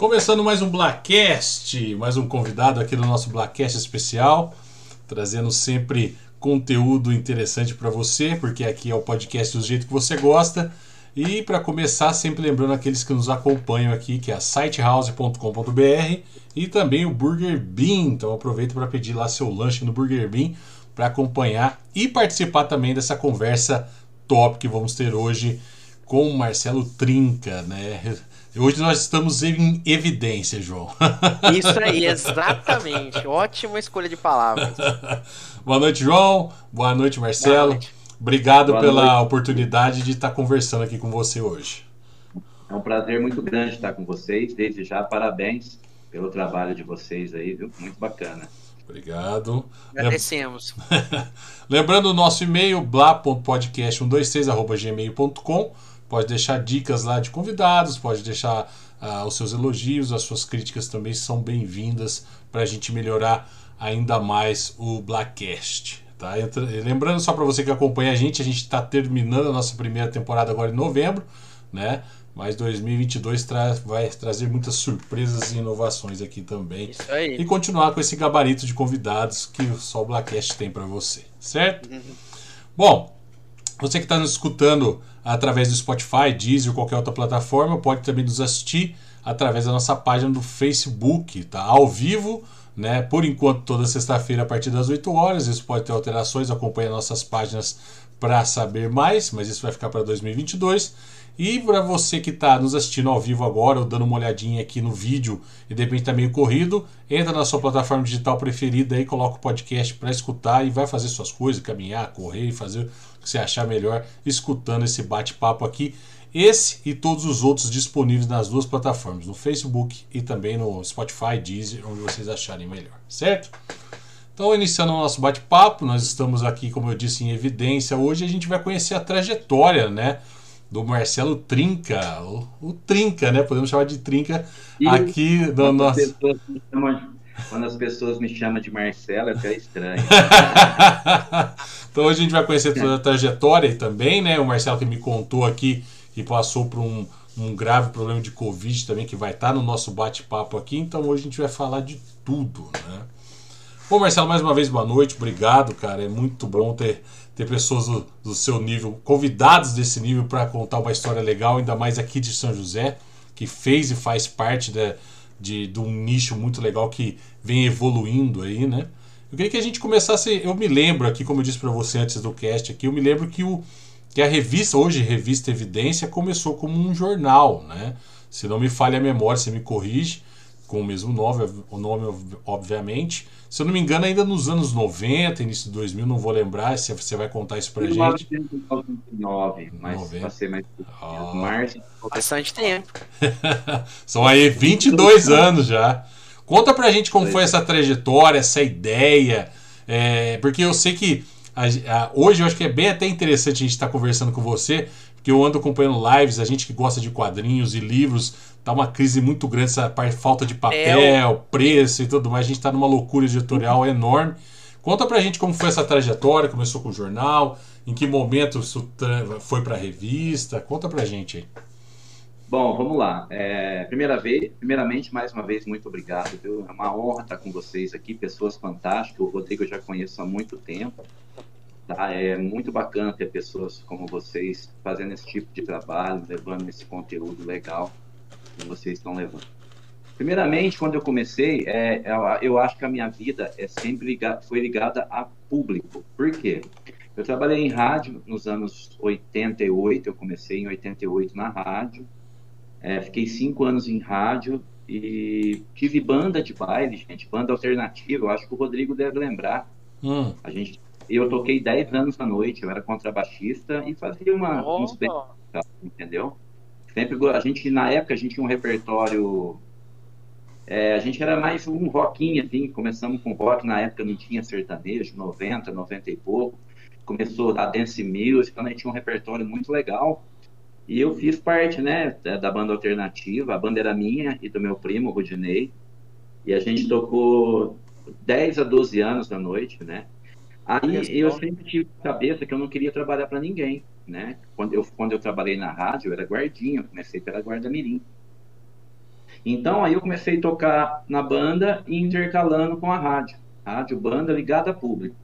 Começando mais um Blackcast, mais um convidado aqui no nosso Blackcast especial, trazendo sempre conteúdo interessante para você, porque aqui é o podcast do jeito que você gosta. E para começar, sempre lembrando aqueles que nos acompanham aqui, que é a sitehouse.com.br e também o Burger Bean. Então aproveita para pedir lá seu lanche no Burger Bean para acompanhar e participar também dessa conversa top que vamos ter hoje com o Marcelo Trinca, né? Hoje nós estamos em evidência, João. Isso aí, exatamente. Ótima escolha de palavras. Boa noite, João. Boa noite, Marcelo. Boa noite. Obrigado Boa pela noite. oportunidade de estar conversando aqui com você hoje. É um prazer muito grande estar com vocês. Desde já, parabéns pelo trabalho de vocês aí, viu? Muito bacana. Obrigado. Agradecemos. Lembrando o nosso e-mail, bla.podcast126.gmail.com Pode deixar dicas lá de convidados, pode deixar uh, os seus elogios, as suas críticas também são bem-vindas para a gente melhorar ainda mais o Blackcast. Tá? Lembrando só para você que acompanha a gente, a gente está terminando a nossa primeira temporada agora em novembro, né? Mas 2022 tra vai trazer muitas surpresas e inovações aqui também. Isso aí. E continuar com esse gabarito de convidados que só o Blackcast tem para você, certo? Uhum. Bom, você que está nos escutando através do Spotify, Deezer ou qualquer outra plataforma, pode também nos assistir através da nossa página do Facebook, tá? Ao vivo, né? Por enquanto, toda sexta-feira a partir das 8 horas. Isso pode ter alterações, acompanhe nossas páginas para saber mais, mas isso vai ficar para 2022. E para você que está nos assistindo ao vivo agora, ou dando uma olhadinha aqui no vídeo e de repente está meio corrido, entra na sua plataforma digital preferida e coloca o podcast para escutar e vai fazer suas coisas, caminhar, correr, fazer que você achar melhor, escutando esse bate-papo aqui. Esse e todos os outros disponíveis nas duas plataformas, no Facebook e também no Spotify, Deezer, onde vocês acharem melhor, certo? Então, iniciando o nosso bate-papo, nós estamos aqui, como eu disse, em evidência. Hoje a gente vai conhecer a trajetória, né? do Marcelo Trinca, o, o, Trinca, né? Podemos chamar de Trinca e aqui do nosso. Quando as pessoas me chamam de Marcelo, é até estranho. então hoje a gente vai conhecer toda a trajetória também, né? O Marcelo que me contou aqui que passou por um, um grave problema de Covid também, que vai estar no nosso bate-papo aqui. Então hoje a gente vai falar de tudo, né? Bom, Marcelo, mais uma vez, boa noite, obrigado, cara. É muito bom ter ter pessoas do, do seu nível, convidados desse nível para contar uma história legal, ainda mais aqui de São José, que fez e faz parte de, de, de um nicho muito legal que vem evoluindo aí, né? Eu queria que a gente começasse. Eu me lembro aqui, como eu disse para você antes do cast aqui, eu me lembro que, o, que a revista, hoje Revista Evidência, começou como um jornal, né? Se não me falha a memória, você me corrige, com o mesmo nome, o nome obviamente. Se eu não me engano, ainda nos anos 90, início de 2000, não vou lembrar se você vai contar isso pra 1999, gente. mas 90. vai ser mais ah. março. Bastante tempo. São aí 22 anos já. Conta pra gente como foi essa trajetória, essa ideia, é, porque eu sei que a, a, hoje eu acho que é bem até interessante a gente estar tá conversando com você, porque eu ando acompanhando lives, a gente que gosta de quadrinhos e livros, tá uma crise muito grande, essa parte, falta de papel, preço e tudo mais. A gente está numa loucura editorial enorme. Conta pra gente como foi essa trajetória, começou com o jornal, em que momento isso foi para a revista. Conta pra gente aí. Bom, vamos lá. É, primeira vez, primeiramente, mais uma vez, muito obrigado. Viu? É uma honra estar com vocês aqui, pessoas fantásticas. O Rodrigo eu já conheço há muito tempo. Tá? É muito bacana ter pessoas como vocês fazendo esse tipo de trabalho, levando esse conteúdo legal que vocês estão levando. Primeiramente, quando eu comecei, é, é eu acho que a minha vida é sempre ligada, foi ligada a público. Por quê? Eu trabalhei em rádio nos anos 88, eu comecei em 88 na rádio, é, fiquei cinco anos em rádio e tive banda de baile, gente, banda alternativa, eu acho que o Rodrigo deve lembrar. Hum. A gente eu toquei 10 anos na noite, eu era contrabaixista e fazia uma, oh. uns entendeu? Sempre a gente na época a gente tinha um repertório é, a gente era mais um rockinho assim, começamos com rock, na época não tinha sertanejo, 90, 90 e pouco. Começou a dance music, então a gente tinha um repertório muito legal. E eu fiz parte, né, da banda alternativa, a banda era minha e do meu primo, o Rudinei. E a gente tocou 10 a 12 anos da noite, né? Aí eu sempre tive cabeça que eu não queria trabalhar para ninguém, né? Quando eu, quando eu trabalhei na rádio, eu era guardinha, eu comecei pela guarda mirim. Então aí eu comecei a tocar na banda e intercalando com a rádio. Rádio banda ligada a público.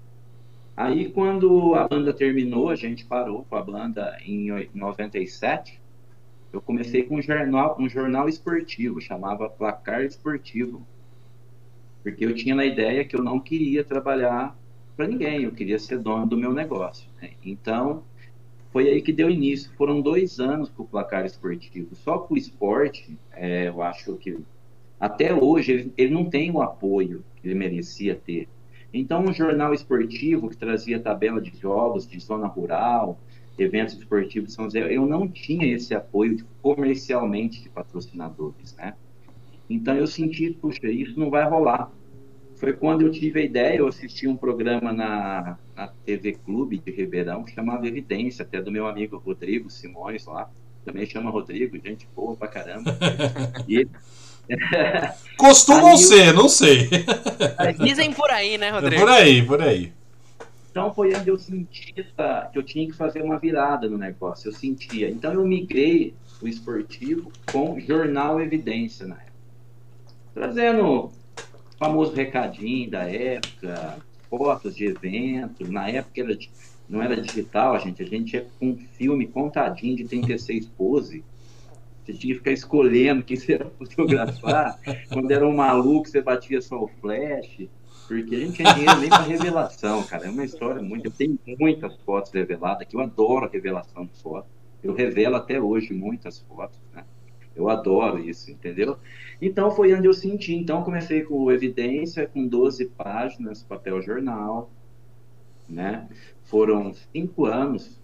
Aí quando a banda terminou, a gente parou com a banda em 97. Eu comecei com um jornal, um jornal esportivo, chamava Placar Esportivo. Porque eu tinha na ideia que eu não queria trabalhar para ninguém, eu queria ser dono do meu negócio. Né? Então, foi aí que deu início. Foram dois anos com o placar esportivo. Só que o esporte, é, eu acho que até hoje ele, ele, não tem o apoio que ele merecia ter. Então, um jornal esportivo que trazia tabela de jogos de zona rural, eventos esportivos de São José, eu não tinha esse apoio de, comercialmente de patrocinadores, né? Então eu senti, puxa, isso não vai rolar foi quando eu tive a ideia, eu assisti um programa na, na TV Clube de Ribeirão, que chamava Evidência, até do meu amigo Rodrigo Simões lá, também chama Rodrigo, gente boa pra caramba. E Costumam ser, não sei. Dizem por aí, né, Rodrigo? Por aí, por aí. Então foi onde eu senti que eu tinha que fazer uma virada no negócio, eu sentia. Então eu migrei o esportivo com jornal Evidência na época. Trazendo famoso recadinho da época, fotos de evento. Na época era, não era digital, gente. A gente ia com um filme contadinho de 36 pose. Você tinha que ficar escolhendo quem você ia fotografar. Quando era um maluco, você batia só o flash. Porque a gente tinha dinheiro nem para revelação, cara. É uma história muito. Eu tenho muitas fotos reveladas, que eu adoro a revelação de fotos. Eu revelo até hoje muitas fotos, né? Eu adoro isso, entendeu? Então foi onde eu senti. Então comecei com evidência, com 12 páginas, papel jornal, né? Foram cinco anos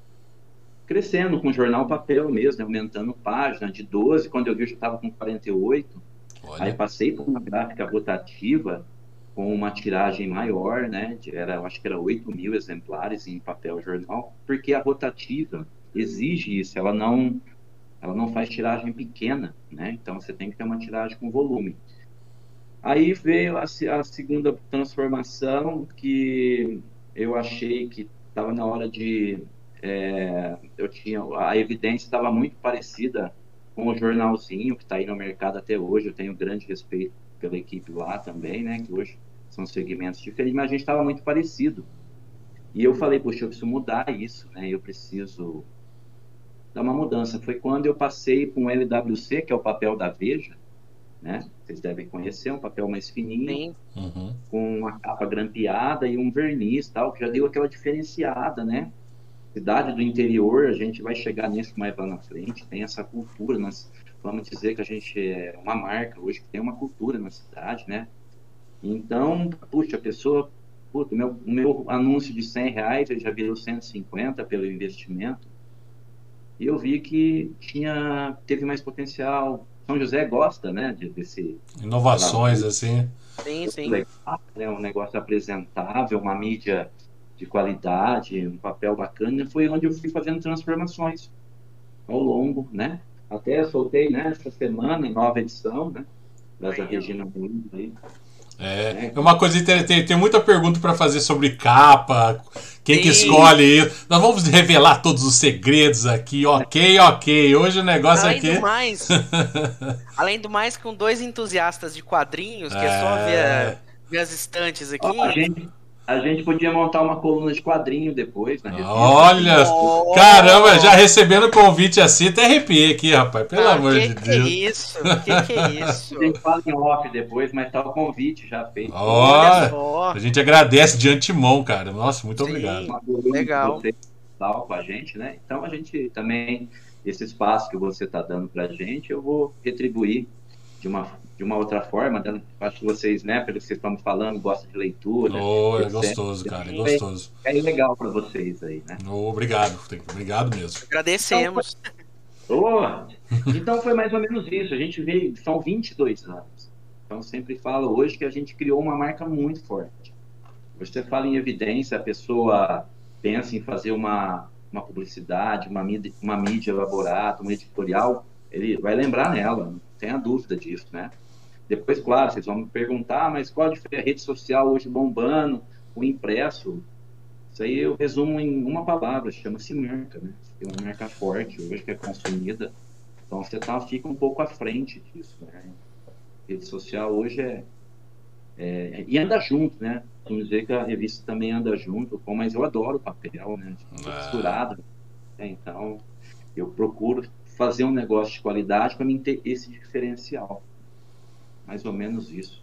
crescendo com jornal papel mesmo, aumentando página de 12, quando eu vi eu já estava com 48. Olha. Aí passei por uma gráfica rotativa com uma tiragem maior, né? Era, eu acho que era 8 mil exemplares em papel jornal, porque a rotativa exige isso, ela não ela não faz tiragem pequena, né? Então você tem que ter uma tiragem com volume. Aí veio a, a segunda transformação que eu achei que estava na hora de é, eu tinha a evidência estava muito parecida com o jornalzinho que está aí no mercado até hoje. Eu tenho grande respeito pela equipe lá também, né? Que hoje são segmentos diferentes, mas a gente estava muito parecido. E eu falei, poxa, eu preciso mudar isso, né? Eu preciso dar uma mudança. Foi quando eu passei para um LWC, que é o papel da Veja, né? Vocês devem conhecer, um papel mais fininho, uhum. com uma capa grampeada e um verniz, tal, que já deu aquela diferenciada, né? Cidade do interior, a gente vai chegar nisso mais lá na frente, tem essa cultura, nós vamos dizer que a gente é uma marca hoje que tem uma cultura na cidade, né? Então, puxa, a pessoa, puta, o meu, o meu anúncio de 100 reais já virou 150 pelo investimento, e eu vi que tinha teve mais potencial. São José gosta, né, de, desse inovações assim. Sim, sim. Legal, né, um negócio apresentável, uma mídia de qualidade, um papel bacana. Foi onde eu fui fazendo transformações ao longo, né? Até soltei, né, essa semana, nova edição, né? Da Regina Muniz aí. É, é uma coisa tem, tem muita pergunta para fazer sobre capa, quem Sim. que escolhe isso. Nós vamos revelar todos os segredos aqui, ok, ok. Hoje o negócio além aqui. Do mais, além do mais, com dois entusiastas de quadrinhos, que é, é só ver, ver as estantes aqui. a gente, a gente podia montar uma coluna de quadrinho depois, né? Olha! Oh. Caramba, já recebendo convite assim, até arrepiei aqui, rapaz. Pelo ah, amor de Deus. Que isso? Que que é isso? A gente fala em off depois, mas tá o convite já feito. Oh, a gente agradece de antemão, cara. Nossa, muito Sim, obrigado. Legal. Você tal com a gente, né? Então a gente também, esse espaço que você tá dando pra gente, eu vou retribuir de uma de uma outra forma. Acho que vocês, né, pelo que vocês estão falando, gostam de leitura. Oh, é gostoso, cara, é gostoso. É, é legal para vocês aí, né? Oh, obrigado, obrigado mesmo. Agradecemos. Então, oh, então foi mais ou menos isso. A gente veio, são 22 anos. Então sempre falo hoje que a gente criou uma marca muito forte. Você fala em evidência, a pessoa pensa em fazer uma, uma publicidade, uma mídia, uma mídia elaborada, um editorial, ele vai lembrar nela, não tenha dúvida disso, né? Depois, claro, vocês vão me perguntar, mas qual a rede social hoje bombando, o impresso? Isso aí eu resumo em uma palavra, chama-se marca, né? Tem uma marca forte hoje que é consumida, então você tá, fica um pouco à frente disso, né? Rede social hoje é, é e anda junto, né? Vamos dizer que a revista também anda junto, mas eu adoro papel, né? Tipo, é. Né? Então, eu procuro fazer um negócio de qualidade para mim ter esse diferencial. Mais ou menos isso.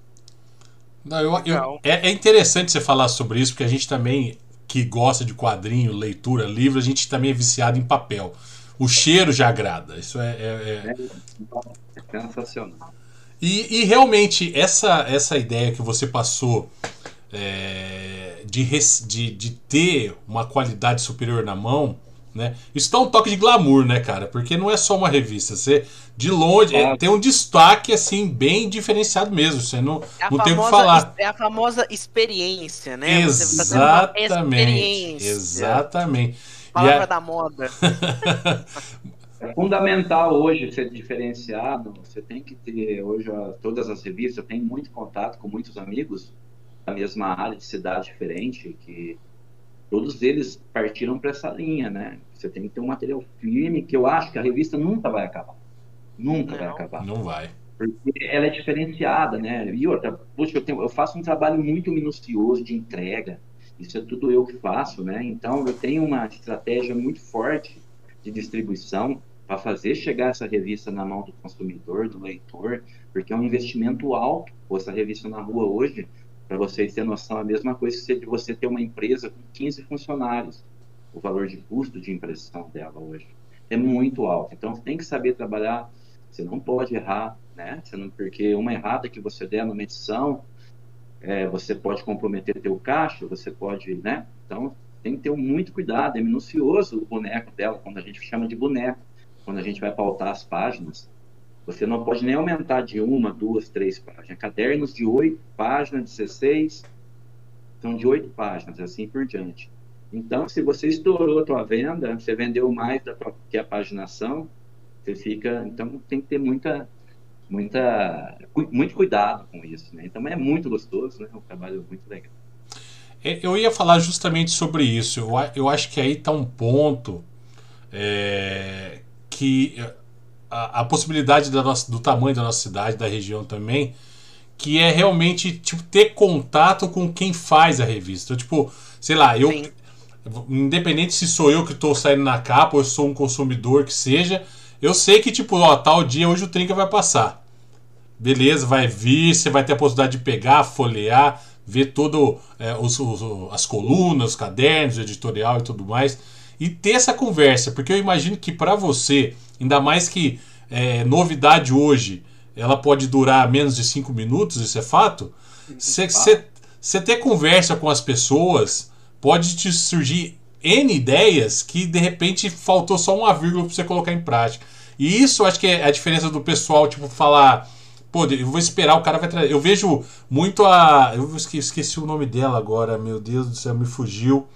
Não, eu, eu, é, é interessante você falar sobre isso, porque a gente também, que gosta de quadrinho, leitura, livro, a gente também é viciado em papel. O cheiro já agrada. Isso é. é, é... é sensacional. E, e, realmente, essa, essa ideia que você passou é, de, de, de ter uma qualidade superior na mão, né? Isso dá um toque de glamour, né, cara? Porque não é só uma revista. Você, de longe, é, tem um destaque, assim, bem diferenciado mesmo. Você não, é não famosa, tem o que falar. É a famosa experiência, né? Exatamente. Exatamente. Palavra a... da moda. É fundamental hoje ser diferenciado. Você tem que ter hoje todas as revistas. Eu tenho muito contato com muitos amigos da mesma área de cidade diferente que todos eles partiram para essa linha, né? Você tem que ter um material firme que eu acho que a revista nunca vai acabar. Nunca não, vai acabar. Não vai. Porque ela é diferenciada, né? E outra, puxa, eu, tenho, eu faço um trabalho muito minucioso de entrega. Isso é tudo eu que faço, né? Então eu tenho uma estratégia muito forte de distribuição para fazer chegar essa revista na mão do consumidor, do leitor, porque é um investimento alto. Pô, essa revista na rua hoje, para vocês terem noção, é a mesma coisa que você ter uma empresa com 15 funcionários. O valor de custo de impressão dela hoje é muito alto. Então, você tem que saber trabalhar. Você não pode errar, né? Porque uma errada que você der numa edição, é, você pode comprometer teu caixa, você pode, né? Então, tem que ter muito cuidado, é minucioso o boneco dela, quando a gente chama de boneco, quando a gente vai pautar as páginas. Você não pode nem aumentar de uma, duas, três páginas. Cadernos de oito páginas, 16, são de oito páginas, assim por diante. Então, se você estourou a tua venda, você vendeu mais da tua, que a paginação, você fica. Então, tem que ter muita muita, muito cuidado com isso. Né? Então é muito gostoso, né? é um trabalho muito legal. É, eu ia falar justamente sobre isso. Eu, eu acho que aí está um ponto é, que a, a, possibilidade da nossa, do tamanho da nossa cidade, da região também, que é realmente tipo, ter contato com quem faz a revista. Tipo, sei lá, eu. Sim. Independente se sou eu que estou saindo na capa ou sou um consumidor que seja, eu sei que, tipo, ó, tal dia hoje o Trinca vai passar. Beleza, vai vir, você vai ter a possibilidade de pegar, folhear, ver todo é, os, os, as colunas, os cadernos, o editorial e tudo mais. E ter essa conversa, porque eu imagino que para você, ainda mais que é, novidade hoje, ela pode durar menos de cinco minutos, isso é fato. Você ter conversa com as pessoas pode te surgir N ideias que de repente faltou só uma vírgula para você colocar em prática. E isso acho que é a diferença do pessoal, tipo, falar. Pô, eu vou esperar, o cara vai trazer. Eu vejo muito a. Eu esqueci o nome dela agora, meu Deus do céu, me fugiu.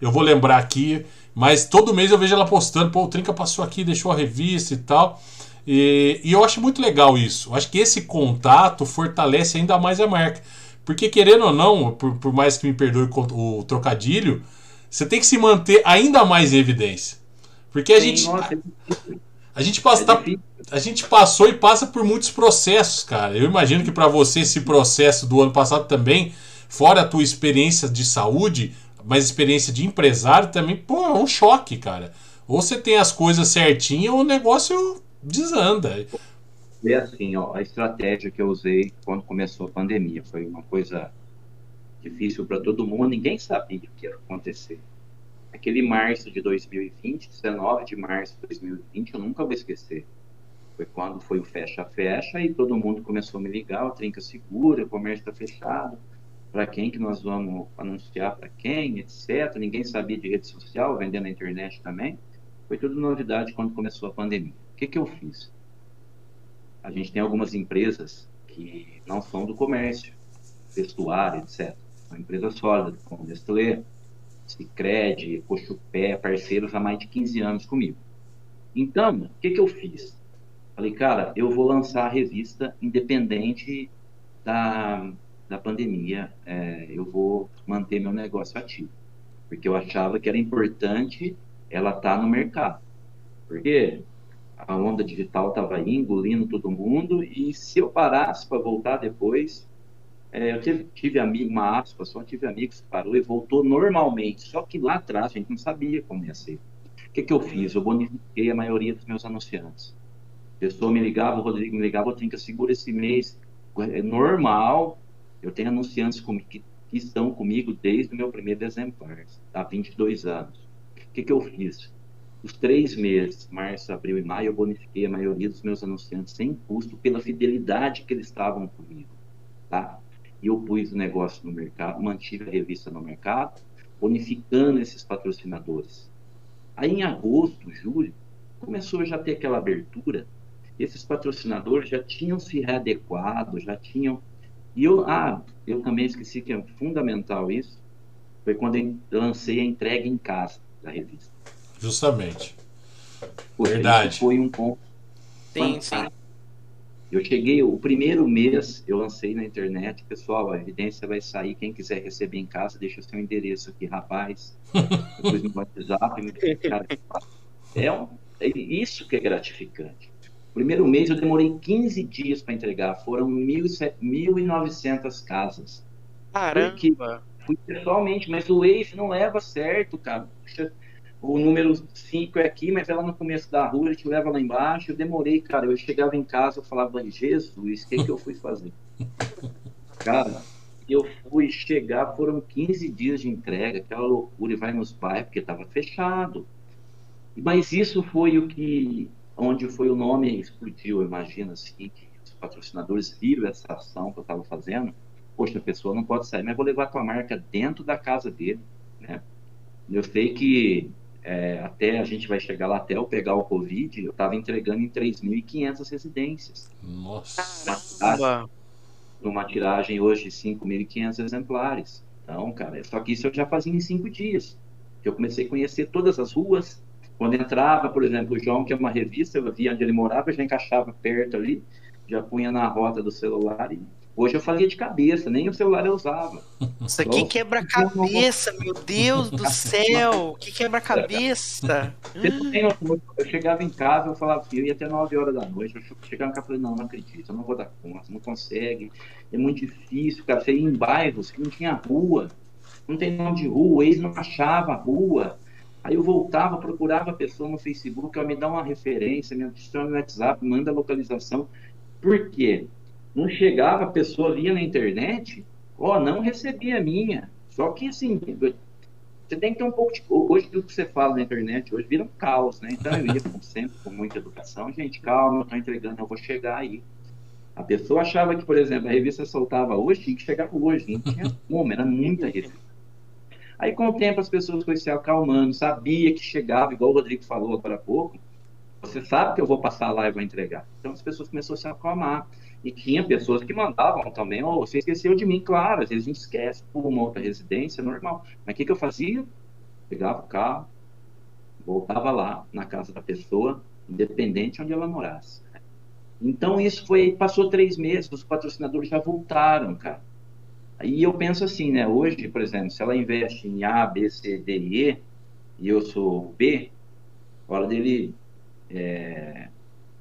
Eu vou lembrar aqui. Mas todo mês eu vejo ela postando, pô, o Trinca passou aqui, deixou a revista e tal. E, e eu acho muito legal isso. Eu acho que esse contato fortalece ainda mais a marca. Porque, querendo ou não, por, por mais que me perdoe o, o trocadilho, você tem que se manter ainda mais em evidência. Porque a Sim, gente. Nossa, a, a, gente passa, é tá, a gente passou e passa por muitos processos, cara. Eu imagino que para você esse processo do ano passado também, fora a tua experiência de saúde, mas experiência de empresário também, pô, é um choque, cara. Ou você tem as coisas certinhas ou o negócio desanda. É assim, ó, a estratégia que eu usei quando começou a pandemia foi uma coisa difícil para todo mundo, ninguém sabia o que ia acontecer. Aquele março de 2020, 19 de março de 2020, eu nunca vou esquecer. Foi quando foi o fecha-fecha e todo mundo começou a me ligar, o Trinca Segura, o comércio está fechado, para quem que nós vamos anunciar para quem, etc. Ninguém sabia de rede social, vendendo na internet também. Foi tudo novidade quando começou a pandemia. O que, que eu fiz? A gente tem algumas empresas que não são do comércio, vestuário, etc uma empresa sólida, como Nestlé, Cicred, Cochupé, parceiros há mais de 15 anos comigo. Então, o que, que eu fiz? Falei, cara, eu vou lançar a revista independente da, da pandemia, é, eu vou manter meu negócio ativo. Porque eu achava que era importante ela estar tá no mercado. Porque a onda digital estava engolindo todo mundo, e se eu parasse para voltar depois, é, eu tive, tive amigo, uma aspa, só tive amigos que parou e voltou normalmente, só que lá atrás a gente não sabia como ia ser. O que, que eu fiz? Eu bonifiquei a maioria dos meus anunciantes. A pessoa me ligava, o Rodrigo me ligava, eu tenho que segurar esse mês. É normal, eu tenho anunciantes comigo, que, que estão comigo desde o meu primeiro exemplar, há 22 anos. O que, que eu fiz? Os três meses, março, abril e maio, eu bonifiquei a maioria dos meus anunciantes sem custo pela fidelidade que eles estavam comigo, tá? E eu pus o negócio no mercado, mantive a revista no mercado, bonificando esses patrocinadores. Aí em agosto, julho, começou já a ter aquela abertura. Esses patrocinadores já tinham se readequado, já tinham. E eu, ah, eu também esqueci que é fundamental isso. Foi quando eu lancei a entrega em casa da revista. Justamente. Poxa, Verdade. foi um ponto. Sim, sim. Eu cheguei, o primeiro mês eu lancei na internet, pessoal, a evidência vai sair, quem quiser receber em casa, deixa seu endereço aqui, rapaz. Depois no WhatsApp, me é, um, é isso que é gratificante. Primeiro mês eu demorei 15 dias para entregar, foram 1.900 casas. Caramba! Porque fui pessoalmente, mas o Waze não leva certo, cara. Puxa, o número 5 é aqui, mas ela no começo da rua, a gente leva lá embaixo. Eu demorei, cara. Eu chegava em casa, eu falava, Jesus, o que, que eu fui fazer? cara, eu fui chegar, foram 15 dias de entrega, aquela loucura, e vai nos bairros, porque estava fechado. Mas isso foi o que, onde foi o nome explodiu, imagina assim, que os patrocinadores viram essa ação que eu estava fazendo. Poxa, a pessoa não pode sair, mas vou levar a tua marca dentro da casa dele, né? Eu sei que é, até a gente vai chegar lá até eu pegar o Covid, eu estava entregando em 3.500 residências. Nossa! Uma tiragem hoje de 5.500 exemplares. Então, cara, só que isso eu já fazia em cinco dias. Eu comecei a conhecer todas as ruas. Quando entrava, por exemplo, o João, que é uma revista, eu via onde ele morava, já encaixava perto ali, já punha na rota do celular e Hoje eu fazia de cabeça, nem o celular eu usava. Isso aqui quebra-cabeça, meu Deus do céu! Que quebra-cabeça! Eu chegava em casa, eu falava assim, eu ia até 9 horas da noite, eu chegava em casa e falei, não, não acredito, eu não vou dar conta, não consegue, é muito difícil, cara, você ia em bairros que não tinha rua, não tem nome de rua, eles não achavam a rua. Aí eu voltava, procurava a pessoa no Facebook, ela me dá uma referência, me adiciona no WhatsApp, manda a localização. Por quê? Não chegava, a pessoa via na internet, ó, oh, não recebia a minha. Só que assim, você tem que ter um pouco de. Hoje tudo que você fala na internet hoje vira um caos, né? Então eu ia como sempre, com muita educação, gente, calma, eu tô entregando, eu vou chegar aí. A pessoa achava que, por exemplo, a revista soltava hoje, tinha que chegar hoje, não tinha como, era muita revista. Aí, com o tempo, as pessoas foram se acalmando, sabia que chegava, igual o Rodrigo falou agora há pouco, você sabe que eu vou passar lá e vou entregar. Então, as pessoas começaram a se acalmar. E tinha pessoas que mandavam também, oh, você esqueceu de mim, claro, às vezes a gente esquece por uma outra residência, normal. Mas o que, que eu fazia? Pegava o carro, voltava lá na casa da pessoa, independente onde ela morasse. Então isso foi, passou três meses, os patrocinadores já voltaram, cara. Aí eu penso assim, né? Hoje, por exemplo, se ela investe em A, B, C, D e E, e eu sou B, hora dele é,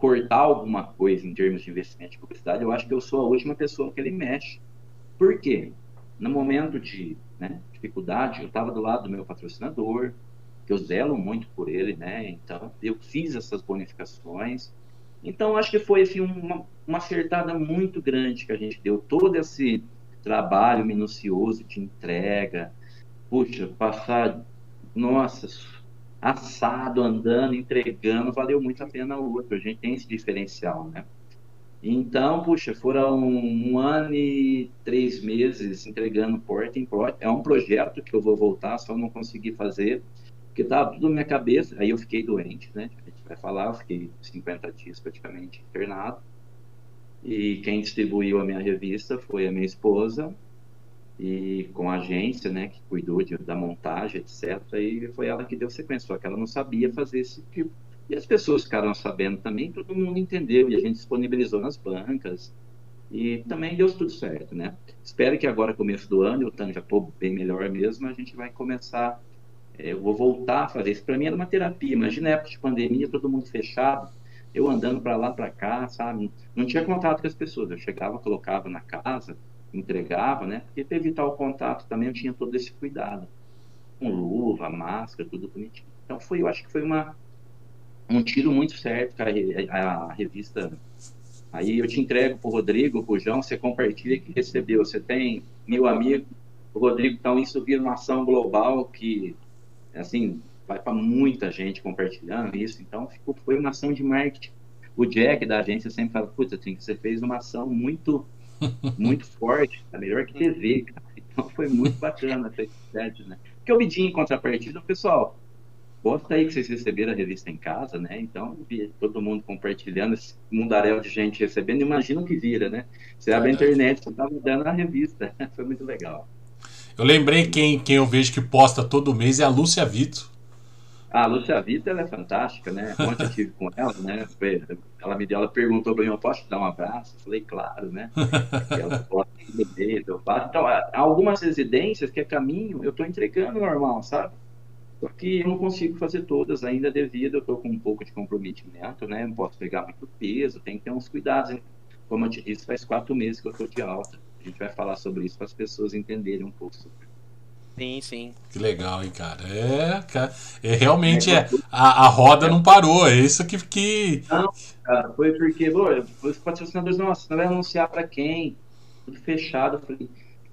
cortar alguma coisa em termos de investimento de publicidade, eu acho que eu sou a última pessoa que ele mexe. Por quê? No momento de né, dificuldade, eu estava do lado do meu patrocinador, que eu zelo muito por ele, né? Então, eu fiz essas bonificações. Então, acho que foi assim, uma, uma acertada muito grande que a gente deu. Todo esse trabalho minucioso de entrega. Puxa, passar, nossa, assado, andando, entregando, valeu muito a pena o outro. A gente tem esse diferencial, né? Então, puxa, foram um ano e três meses entregando porta em porta. É um projeto que eu vou voltar, só não consegui fazer, porque estava tudo na minha cabeça. Aí eu fiquei doente, né? A gente vai falar, eu fiquei 50 dias praticamente internado. E quem distribuiu a minha revista foi a minha esposa, e com a agência, né, que cuidou de, da montagem, etc. E foi ela que deu sequência, só que ela não sabia fazer esse tipo. E as pessoas ficaram sabendo também, todo mundo entendeu, e a gente disponibilizou nas bancas, e também deu tudo certo, né? Espero que agora, começo do ano, eu estou já estou bem melhor mesmo, a gente vai começar, é, eu vou voltar a fazer isso. Para mim era uma terapia, imagina a época de pandemia, todo mundo fechado, eu andando para lá, para cá, sabe? Não tinha contato com as pessoas. Eu chegava, colocava na casa, entregava, né? Porque para evitar o contato também eu tinha todo esse cuidado. Com luva, máscara, tudo bonitinho. Então foi, eu acho que foi uma, um tiro muito certo, cara. A, a revista. Aí eu te entrego pro Rodrigo, pro João, você compartilha que recebeu. Você tem meu amigo, o Rodrigo, então isso vira uma ação global que, assim, vai para muita gente compartilhando isso. Então ficou, foi uma ação de marketing. O Jack da agência sempre fala, puta, você fez uma ação muito, muito forte, tá melhor que TV, cara. Então foi muito bacana essa né? Porque eu pedi em contrapartida, pessoal, Gosta aí que vocês receberam a revista em casa, né? Então, todo mundo compartilhando, esse mundaréu de gente recebendo, imagina o que vira, né? Você abre a internet, você tá dando a revista. Foi muito legal. Eu lembrei quem, quem eu vejo que posta todo mês é a Lúcia Vito. Ah, a Lúcia Vito, ela é fantástica, né? Ontem eu tive com ela, né? Ela me deu, ela perguntou para mim, eu posso te dar um abraço? Eu falei, claro, né? ela posta eu faço. Então, algumas residências que é caminho, eu estou entregando normal, sabe? Só que eu não consigo fazer todas ainda devido, eu estou com um pouco de comprometimento, né? Não posso pegar muito peso, tem que ter uns cuidados. Como eu te disse, faz quatro meses que eu estou de alta. A gente vai falar sobre isso para as pessoas entenderem um pouco sobre Sim, sim. Que legal, hein, cara. É, cara, é realmente é, a, a roda não parou, é isso que. que... Não, cara, foi porque, pô, os patrocinadores, nossa, não vai anunciar para quem? Tudo fechado. Eu falei,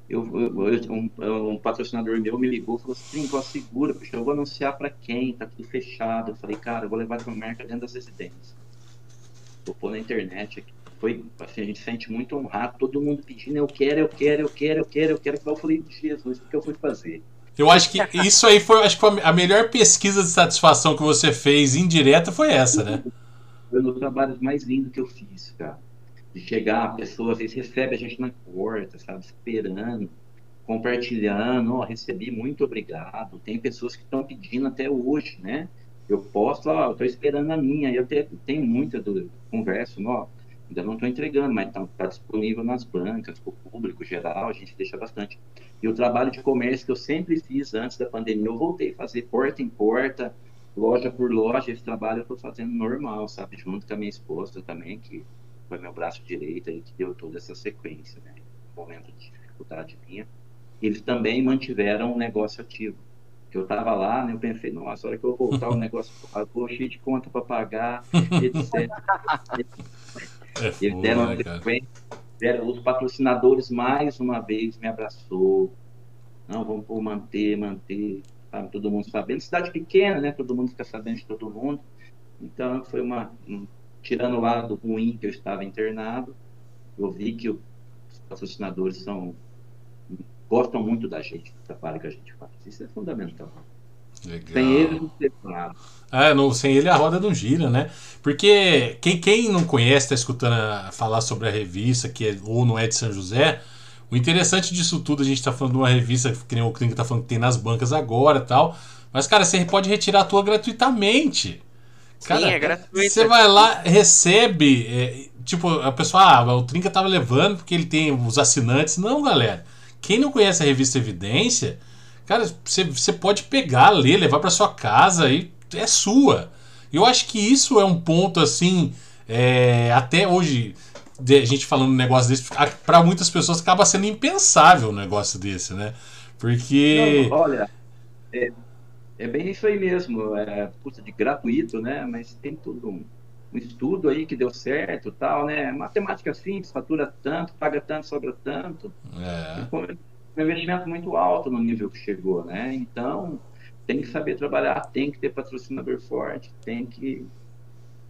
eu, eu, um, um, patrocinador meu me ligou e falou assim, pô, segura, puxa, eu vou anunciar para quem? Tá tudo fechado. Eu falei, cara, eu vou levar para marca dentro das residências. Vou pôr na internet aqui. Foi, assim, a gente sente muito honrado, todo mundo pedindo, eu quero, eu quero, eu quero, eu quero, eu quero. Eu falei, Jesus, o que eu fui fazer? Eu acho que isso aí foi, acho que foi a melhor pesquisa de satisfação que você fez indireta foi essa, né? Foi um dos trabalhos mais lindos que eu fiz, cara de chegar, a pessoa às vezes recebe a gente na porta, sabe, esperando, compartilhando, oh, recebi, muito obrigado. Tem pessoas que estão pedindo até hoje, né? Eu posto, ó, oh, estou esperando a minha. Eu tenho, tenho muita do, converso, ó, ainda não estou entregando, mas está tá disponível nas bancas, para o público geral, a gente deixa bastante. E o trabalho de comércio que eu sempre fiz antes da pandemia, eu voltei a fazer porta em porta, loja por loja, esse trabalho eu estou fazendo normal, sabe? Junto com a minha esposa também, que foi meu braço direito aí que deu toda essa sequência, né? Um momento de dificuldade minha. Eles também mantiveram um negócio ativo. Eu estava lá, né? Eu pensei, nossa, a hora que eu voltar o negócio, eu cheio de conta para pagar, etc. É Eles deram né, sequência, deram, os patrocinadores mais uma vez me abraçou. Não, vamos por manter, manter, sabe? Todo mundo sabendo. Cidade pequena, né? Todo mundo fica sabendo de todo mundo. Então foi uma, tirando o lado ruim que eu estava internado, eu vi que os patrocinadores são gostam muito da gente, do trabalho que a gente faz. Isso é fundamental. Legal. Sem ele não tem nada. É, no, sem ele a roda não gira, né? Porque quem, quem não conhece, está escutando a, falar sobre a revista, que é, ou não é de São José, o interessante disso tudo, a gente está falando de uma revista que nem o Clínica está falando que tem nas bancas agora tal. Mas, cara, você pode retirar a tua gratuitamente. Cara, Sim, é gratuito. Você vai lá, recebe. É, tipo, a pessoa, ah, o Trinca tava levando porque ele tem os assinantes. Não, galera. Quem não conhece a revista Evidência, cara, você, você pode pegar, ler, levar para sua casa e é sua. Eu acho que isso é um ponto assim, é, até hoje, a gente falando um negócio desse, para muitas pessoas acaba sendo impensável um negócio desse, né? Porque. Não, olha, é, é bem isso aí mesmo, é custa de gratuito, né? Mas tem tudo um, um, estudo aí que deu certo, tal, né? Matemática simples, fatura tanto, paga tanto, sobra tanto. É. Um investimento muito alto no nível que chegou, né? Então tem que saber trabalhar, tem que ter patrocinador forte, tem que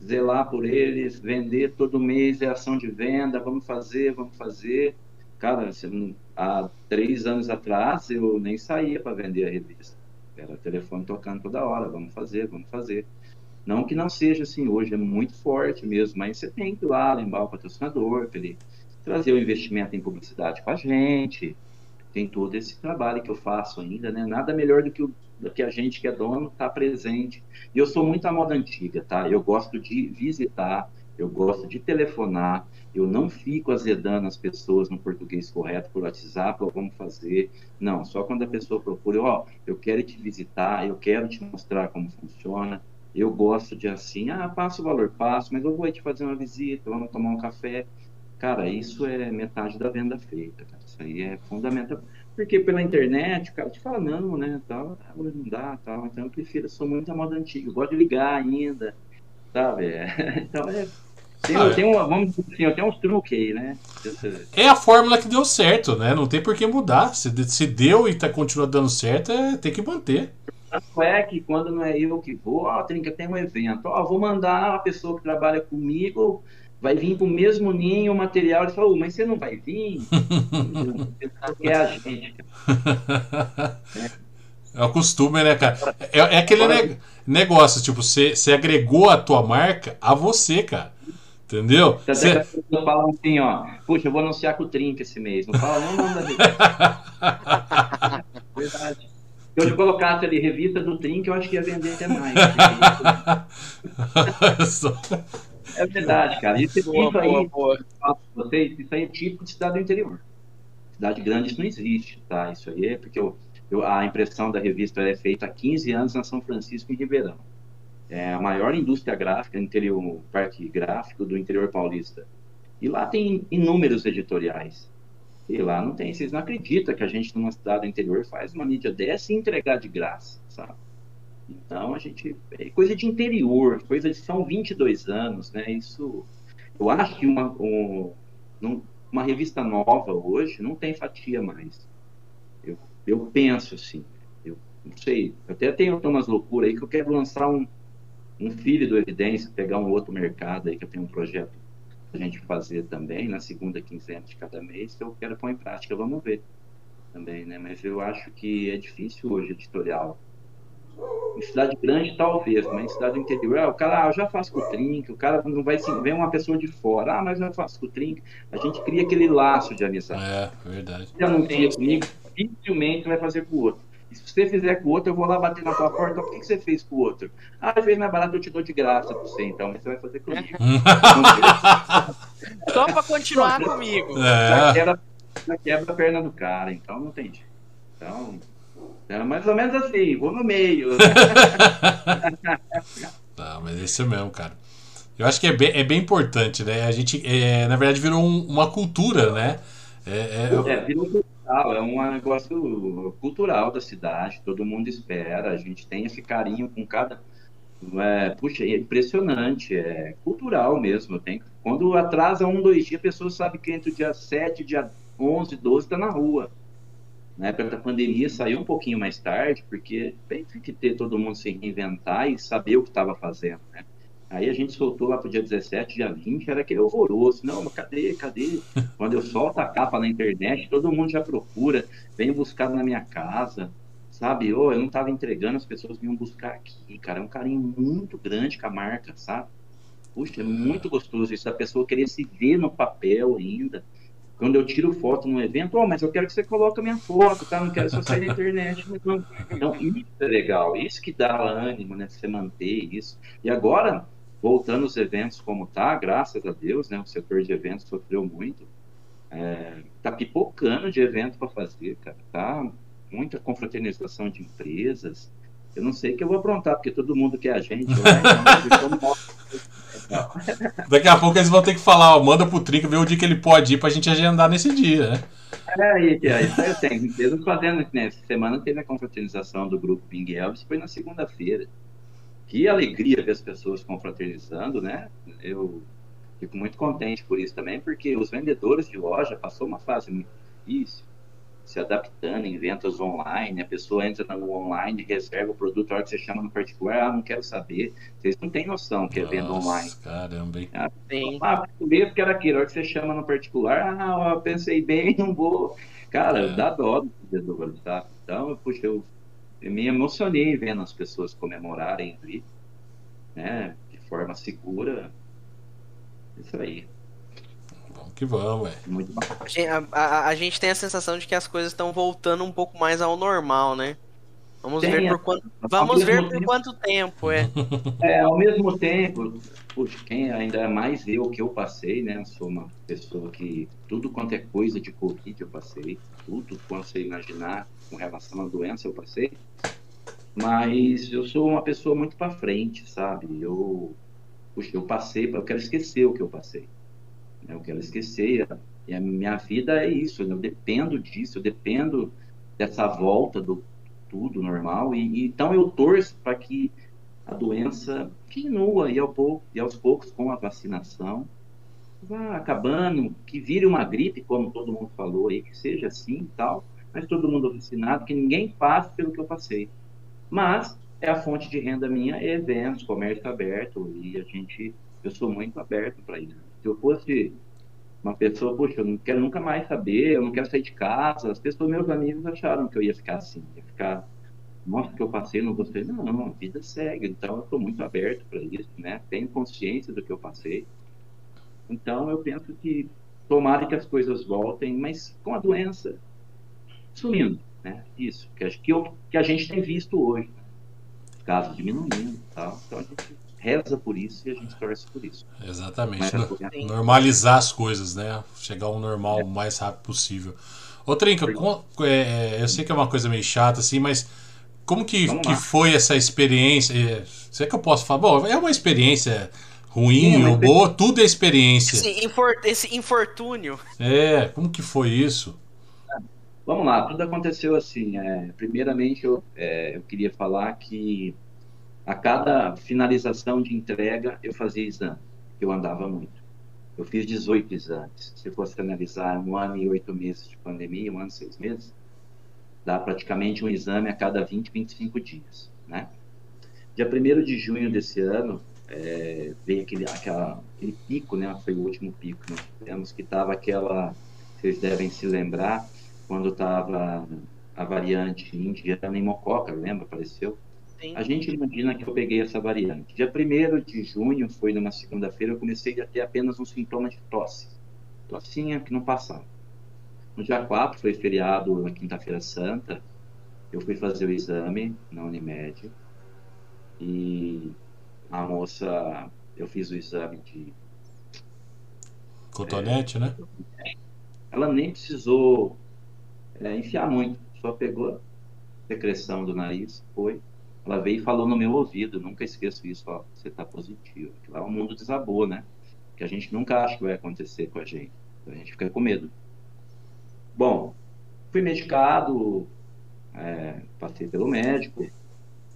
zelar por eles, vender todo mês é ação de venda, vamos fazer, vamos fazer. Cara, há três anos atrás eu nem saía para vender a revista era telefone tocando toda hora, vamos fazer, vamos fazer. Não que não seja assim hoje, é muito forte mesmo, mas você tem que ir lá lembrar o patrocinador para ele trazer o investimento em publicidade com a gente. Tem todo esse trabalho que eu faço ainda, né? Nada melhor do que, o, do que a gente que é dono estar tá presente. E eu sou muito a moda antiga, tá? Eu gosto de visitar, eu gosto de telefonar, eu não fico azedando as pessoas no português correto por WhatsApp, ou vamos fazer. Não, só quando a pessoa procura, ó, oh, eu quero te visitar, eu quero te mostrar como funciona. Eu gosto de assim, ah, passo o valor, passo, mas eu vou te fazer uma visita, vamos tomar um café. Cara, isso é metade da venda feita, cara. Isso aí é fundamental. Porque pela internet, o cara te fala, não, né, tal, não dá, tal. Então eu prefiro, eu sou muito a moda antiga, eu gosto de ligar ainda, sabe? Então é tem, ah, tem, uma, vamos dizer assim, tem uns truques aí, né? É a fórmula que deu certo, né? Não tem por que mudar. Se, se deu e tá continuando dando certo, é, tem que manter. Tanto é que quando não é eu que vou, ó, tem que ter um evento. Ó, vou mandar a pessoa que trabalha comigo, vai vir com o mesmo ninho, o material. Ele falou, mas você não vai vir? é a gente. É o costume, né, cara? É, é aquele ne negócio, tipo, você, você agregou a tua marca a você, cara. Entendeu? Então, Cê... falam assim, ó, puxa, eu vou anunciar com o Trinca esse mês. Não fala não nome da Verdade. Se eu colocasse ali revista do Trinca, eu acho que ia vender até mais. É verdade, cara. Isso, boa, isso aí, boa. Vocês, isso aí é típico de cidade do interior. Cidade grande isso não existe, tá? Isso aí é porque eu, eu, a impressão da revista é feita há 15 anos na São Francisco em Ribeirão é a maior indústria gráfica, interior, parque gráfico do interior paulista. E lá tem inúmeros editoriais. E lá não tem, vocês não acreditam que a gente numa cidade do interior faz uma mídia dessa e entregar de graça, sabe? Então a gente é coisa de interior, coisa de são 22 anos, né? Isso eu acho que uma um, uma revista nova hoje não tem fatia mais. Eu, eu penso assim, eu não sei, até tenho umas loucuras aí que eu quero lançar um um filho do Evidência, pegar um outro mercado aí que eu tenho um projeto a gente fazer também na segunda quinzena de cada mês que eu quero pôr em prática, vamos ver também, né? Mas eu acho que é difícil hoje editorial. Em cidade grande, talvez, mas em cidade do interior, ah, o cara, ah, eu já faço com o Trink, o cara não vai assim, vem uma pessoa de fora, ah, mas eu já faço com o Trink. A gente cria aquele laço de amizade. É, verdade. Se não cria comigo, dificilmente vai fazer com o outro. E se você fizer com o outro, eu vou lá bater na tua porta. Então, por que, que você fez com o outro? Ah, fez mais barato, eu te dou de graça pra você, então. Mas você vai fazer comigo. Só pra continuar comigo. É. Já, quebra, já quebra a perna do cara, então não tem jeito. Então, é mais ou menos assim, vou no meio. tá, mas é isso mesmo, cara. Eu acho que é bem, é bem importante, né? A gente, é, na verdade, virou um, uma cultura, né? É, é... é virou é um negócio cultural da cidade, todo mundo espera, a gente tem esse carinho com cada. É, puxa, é impressionante, é cultural mesmo. Tem, quando atrasa um, dois dias, a pessoa sabe que entre o dia 7 dia 11, 12 está na rua. Na época da pandemia saiu um pouquinho mais tarde, porque tem que ter todo mundo se reinventar e saber o que estava fazendo, né? Aí a gente soltou lá pro dia 17, dia 20, era aquele horroroso. Não, mas cadê, cadê? Quando eu solto a capa na internet, todo mundo já procura, vem buscar na minha casa, sabe? Oh, eu não tava entregando, as pessoas vinham buscar aqui, cara. É um carinho muito grande com a marca, sabe? Puxa, é muito gostoso isso, a pessoa querer se ver no papel ainda. Quando eu tiro foto num evento, oh, mas eu quero que você coloque a minha foto, tá? Não quero só sair na internet. Então, isso é legal, isso que dá ânimo, né? Você manter isso. E agora, voltando os eventos como tá, graças a Deus, né? O setor de eventos sofreu muito. É, tá pipocando de evento para fazer, cara. Tá muita confraternização de empresas. Eu não sei o que eu vou aprontar, porque todo mundo quer a gente. Daqui a pouco eles vão ter que falar, ó, manda pro Trinca ver o dia que ele pode ir pra gente agendar nesse dia, né? É, e, e, isso aí eu tenho. Mesmo fazendo, né? Essa semana teve a confraternização do grupo Ping Elvis, foi na segunda-feira. Que alegria ver as pessoas confraternizando, né? Eu fico muito contente por isso também, porque os vendedores de loja passou uma fase muito difícil, se adaptando em vendas online, a pessoa entra no online, reserva o produto, a hora que você chama no particular, ah, não quero saber. Vocês não têm noção que é venda online. Caramba, hein? Ah, ah mesmo que era aquilo, a hora que você chama no particular, ah, eu pensei bem, não vou. Cara, é. dá dó do vendedor, tá? Então, puxa, eu eu me emocionei vendo as pessoas comemorarem ali, né, de forma segura. Isso aí. Vamos que vamos, é. Muito bom. A, a, a, gente tem a sensação de que as coisas estão voltando um pouco mais ao normal, né? Vamos tem, ver por quanto, vamos ver por tempo, quanto tempo, é. É, ao mesmo tempo, puxa, quem ainda é mais eu que eu passei, né? Eu sou uma pessoa que tudo quanto é coisa de Covid eu passei, tudo quanto você imaginar com relação à doença eu passei. Mas eu sou uma pessoa muito para frente, sabe? Eu, puxa, eu passei, eu quero esquecer o que eu passei. Né? Eu quero esquecer. E a minha vida é isso. Eu dependo disso. Eu dependo dessa volta do tudo normal. E, então eu torço para que a doença diminua e, ao pouco, e aos poucos com a vacinação vá acabando, que vire uma gripe, como todo mundo falou aí, que seja assim e tal, mas todo mundo vacinado, que ninguém passe pelo que eu passei. Mas é a fonte de renda minha, eventos, comércio aberto, e a gente, eu sou muito aberto para isso. Se eu fosse uma pessoa, poxa, eu não quero nunca mais saber, eu não quero sair de casa, as pessoas, meus amigos acharam que eu ia ficar assim, ia ficar, nossa, que eu passei, não gostei, não, não, a vida segue, então eu estou muito aberto para isso, né, tenho consciência do que eu passei, então, eu penso que tomara que as coisas voltem, mas com a doença sumindo, né? Isso, que, que, eu, que a gente tem visto hoje, né? casos diminuindo e tal. Então, a gente reza por isso e a gente torce por isso. Exatamente. No, normalizar as coisas, né? Chegar ao normal é. o mais rápido possível. Ô, Trinca, com, é, é, eu sei que é uma coisa meio chata, assim, mas como que, que foi essa experiência? É, será que eu posso falar? Bom, é uma experiência Ruim Sim, ou boa, tudo é experiência. Esse, infor, esse infortúnio. É, como que foi isso? Vamos lá, tudo aconteceu assim. É, primeiramente, eu, é, eu queria falar que a cada finalização de entrega eu fazia exame, eu andava muito. Eu fiz 18 exames. Se fosse analisar um ano e oito meses de pandemia, um ano e seis meses, dá praticamente um exame a cada 20, 25 dias, né? Dia 1 de junho desse ano, é, veio aquele, aquela, aquele pico, né? Foi o último pico que nós tivemos, que estava aquela, vocês devem se lembrar, quando estava a variante indiana em Mococa, lembra? Apareceu. Sim. A gente imagina que eu peguei essa variante. Dia 1 de junho, foi numa segunda-feira, eu comecei a ter apenas um sintoma de tosse. Tossinha que não passava. No dia 4, foi feriado na quinta-feira santa, eu fui fazer o exame na Unimed e a moça, eu fiz o exame de. Cotonete, é, né? Ela nem precisou é, enfiar muito, só pegou a secreção do nariz, foi. Ela veio e falou no meu ouvido, nunca esqueço isso, ó, você tá positivo. Lá o mundo desabou, né? Que a gente nunca acha que vai acontecer com a gente. A gente fica com medo. Bom, fui medicado, é, passei pelo médico,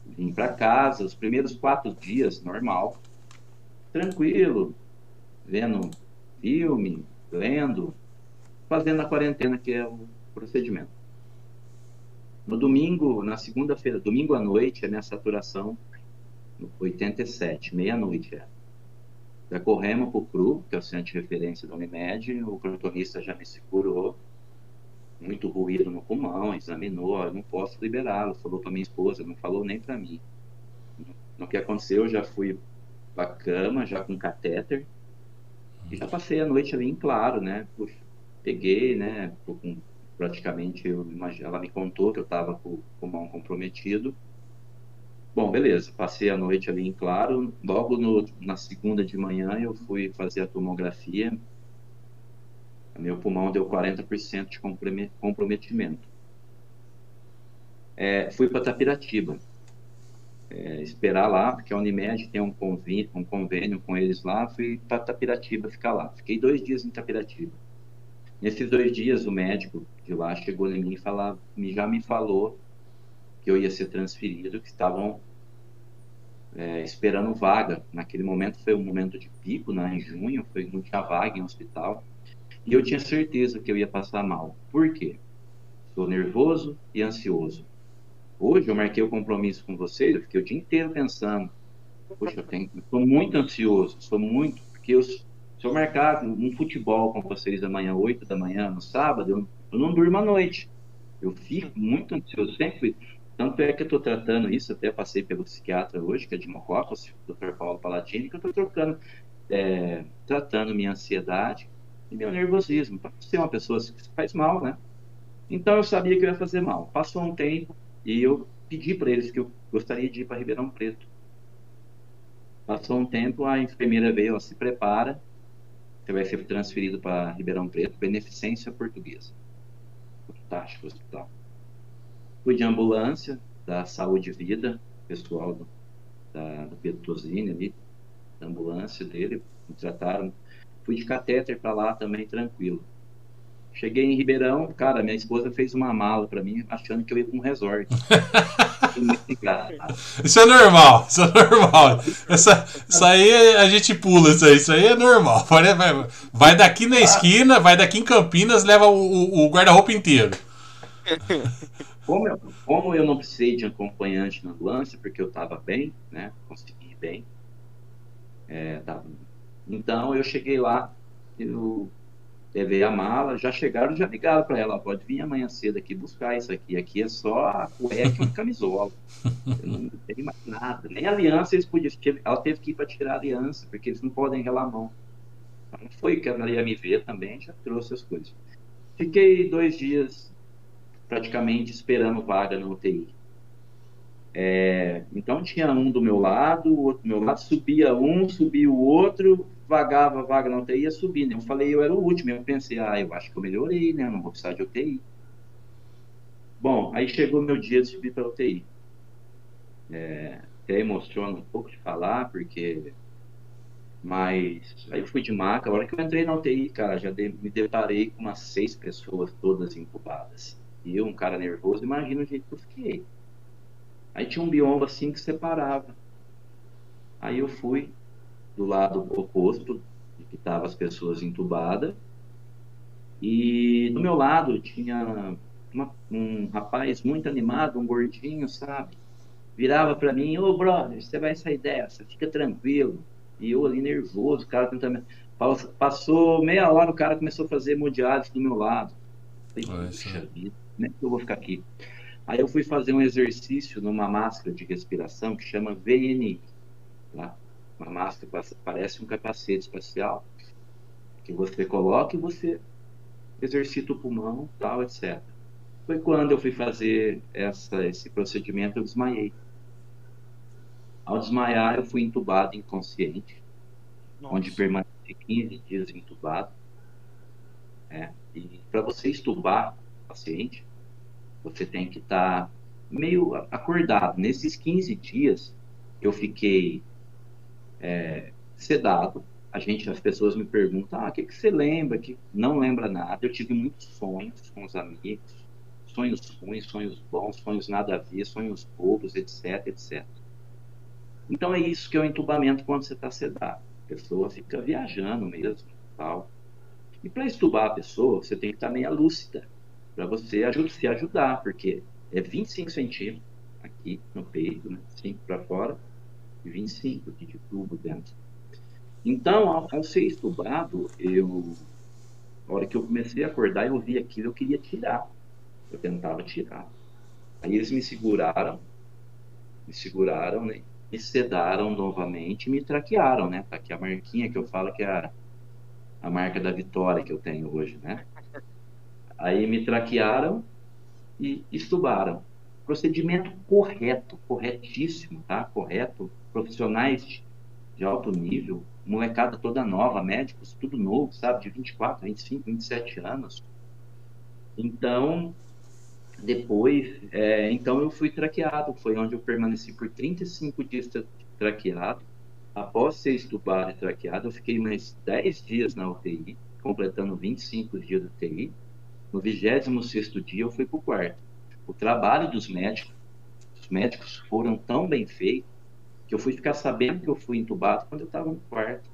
vim para casa, os primeiros quatro dias, normal, tranquilo, vendo filme, lendo, fazendo a quarentena, que é o procedimento. No domingo, na segunda-feira, domingo à noite, a minha saturação 87, meia-noite é. Já corremos para o CRU, que é o centro de referência da Unimed, o crotonista já me segurou, muito ruído no pulmão, examinou, eu não posso liberá-lo, falou para minha esposa, não falou nem para mim. No que aconteceu, eu já fui para cama, já com catéter, e já passei a noite ali em claro, né? Puxa, peguei, né? Com, praticamente, eu, ela me contou que eu estava com o pulmão comprometido. Bom, beleza, passei a noite ali em claro. Logo no, na segunda de manhã, eu fui fazer a tomografia meu pulmão deu 40% de comprometimento. É, fui para Tapiratiba. É, esperar lá, porque a Unimed tem um convênio, um convênio com eles lá, fui para Tapiratiba ficar lá. Fiquei dois dias em Tapiratiba. Nesses dois dias, o médico de lá chegou em mim e falava, já me falou que eu ia ser transferido, que estavam é, esperando vaga. Naquele momento foi um momento de pico, né, em junho, foi, não tinha vaga em hospital. E eu tinha certeza que eu ia passar mal. Por quê? Sou nervoso e ansioso. Hoje eu marquei o compromisso com vocês, eu fiquei o dia inteiro pensando. Poxa, eu estou muito ansioso, sou muito, porque eu, se eu marcar um futebol com vocês amanhã, 8 da manhã, no sábado, eu, eu não durmo à noite. Eu fico muito ansioso, sempre. Tanto é que eu estou tratando isso, até passei pelo psiquiatra hoje, que é de Mococa, o Dr. Paulo Palatini, que eu estou trocando, é, tratando minha ansiedade e meu nervosismo, para ser uma pessoa que faz mal, né? Então eu sabia que eu ia fazer mal. Passou um tempo e eu pedi para eles que eu gostaria de ir para Ribeirão Preto. Passou um tempo, a enfermeira veio, ela se prepara, você vai ser transferido para Ribeirão Preto, Beneficência Portuguesa. Fantástico hospital. Fui de ambulância, da Saúde e Vida, pessoal do, da, do Pedro Tosini ali, da ambulância dele, me trataram. Fui de catéter para lá também, tranquilo. Cheguei em Ribeirão, cara, minha esposa fez uma mala para mim, achando que eu ia para um resort. isso é normal, isso é normal. Essa, isso aí a gente pula, isso aí, isso aí é normal. Vai, vai daqui na esquina, vai daqui em Campinas, leva o, o, o guarda-roupa inteiro. Como eu, como eu não precisei de acompanhante na ambulância, porque eu estava bem, né? Consegui ir bem. É, tava... Então eu cheguei lá, eu levei a mala, já chegaram, já ligaram para ela, pode vir amanhã cedo aqui buscar isso aqui. Aqui é só a cueca e uma camisola. Eu não tem mais nada. Nem aliança eles podiam. Ela teve que ir para tirar a aliança, porque eles não podem relar a mão. Então, foi que ela ia me ver também, já trouxe as coisas. Fiquei dois dias praticamente esperando vaga no UTI. É, então tinha um do meu lado, o outro do meu lado, subia um, subia o outro, vagava vaga na UTI ia subindo. Eu falei, eu era o último. Eu pensei, ah, eu acho que eu melhorei, né? Eu não vou precisar de UTI. Bom, aí chegou meu dia de subir para UTI. É, até emociona um pouco de falar, porque. Mas aí fui de maca. A hora que eu entrei na UTI, cara, já de, me deparei com umas seis pessoas todas incubadas. E eu, um cara nervoso, imagina o jeito que eu fiquei. Aí tinha um biombo assim que separava. Aí eu fui, do lado oposto, que estavam as pessoas entubadas. E do meu lado tinha uma, um rapaz muito animado, um gordinho, sabe? Virava para mim, ô oh, brother, você vai sair dessa, fica tranquilo. E eu ali nervoso, o cara tentando. Passou meia hora, o cara começou a fazer hemodiálise do meu lado. Falei, puxa vida, como é que eu vou ficar aqui? Aí eu fui fazer um exercício numa máscara de respiração que chama VNI. Tá? Uma máscara parece um capacete espacial que você coloca e você exercita o pulmão, tal, etc. Foi quando eu fui fazer essa, esse procedimento, eu desmaiei. Ao desmaiar, eu fui entubado inconsciente, Nossa. onde permaneci 15 dias entubado. É, e para você estubar o paciente, você tem que estar tá meio acordado. Nesses 15 dias, eu fiquei é, sedado. A gente, as pessoas me perguntam, ah, o que, que você lembra? Que não lembra nada. Eu tive muitos sonhos com os amigos, sonhos ruins, sonhos bons, sonhos nada a ver, sonhos bobos, etc, etc. Então é isso que é o entubamento quando você está sedado. A pessoa fica viajando mesmo, tal. E para estubar a pessoa, você tem que estar tá meio lúcida para você se ajudar, porque é 25 centímetros aqui no peito, né? 5 para fora, 25 aqui de tubo dentro. Então, ao, ao ser estubado, eu, na hora que eu comecei a acordar, eu vi aquilo, eu queria tirar. Eu tentava tirar. Aí eles me seguraram, me seguraram, né? Me sedaram novamente, me traquearam, né? Tá aqui a marquinha que eu falo que é a, a marca da vitória que eu tenho hoje, né? Aí me traquearam e estubaram. Procedimento correto, corretíssimo, tá? Correto profissionais de alto nível, molecada toda nova, médicos, tudo novo, sabe, de 24, 25, 27 anos. Então, depois, é, então eu fui traqueado, foi onde eu permaneci por 35 dias traqueado. Após ser estubado e traqueado, eu fiquei mais 10 dias na UTI, completando 25 dias de UTI. No 26 dia eu fui para o quarto. O trabalho dos médicos, os médicos foram tão bem feitos que eu fui ficar sabendo que eu fui entubado quando eu estava no quarto.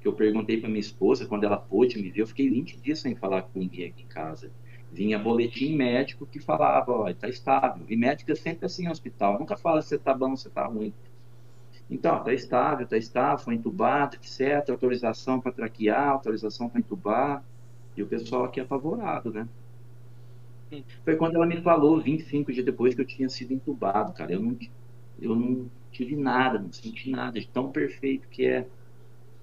Que eu perguntei para minha esposa, quando ela pôde me ver, eu fiquei 20 dias sem falar com ninguém aqui em casa. Vinha boletim médico que falava, ó, está estável. E médico é sempre assim hospital, nunca fala se está bom, se está ruim. Então, está estável, está estável, foi entubado, etc. Autorização para traquear, autorização para entubar. E o pessoal aqui apavorado, né? Foi quando ela me falou, 25 dias depois, que eu tinha sido entubado, cara. Eu não, eu não tive nada, não senti nada, de tão perfeito que é.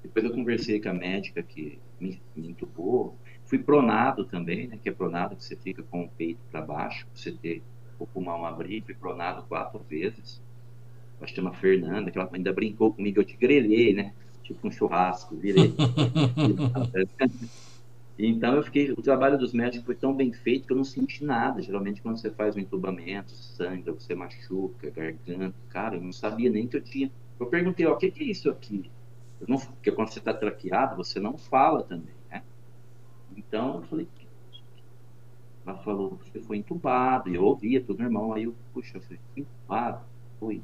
Depois eu conversei com a médica que me, me entubou. Fui pronado também, né? Que é pronado que você fica com o peito para baixo, você ter o pulmão abrir. Fui pronado quatro vezes. Que chama Fernanda, que ela ainda brincou comigo, eu te grelhei, né? Tipo um churrasco, virei. Então eu fiquei, o trabalho dos médicos foi tão bem feito que eu não senti nada. Geralmente quando você faz um entubamento, sangra, você machuca, garganta, cara, eu não sabia nem que eu tinha. Eu perguntei, ó, o que, é isso aqui? Eu não, porque quando você está traqueado, você não fala também, né? Então eu falei, ela falou, você foi entubado, e eu ouvia tudo normal, aí eu, puxa, eu falei, entubado, foi,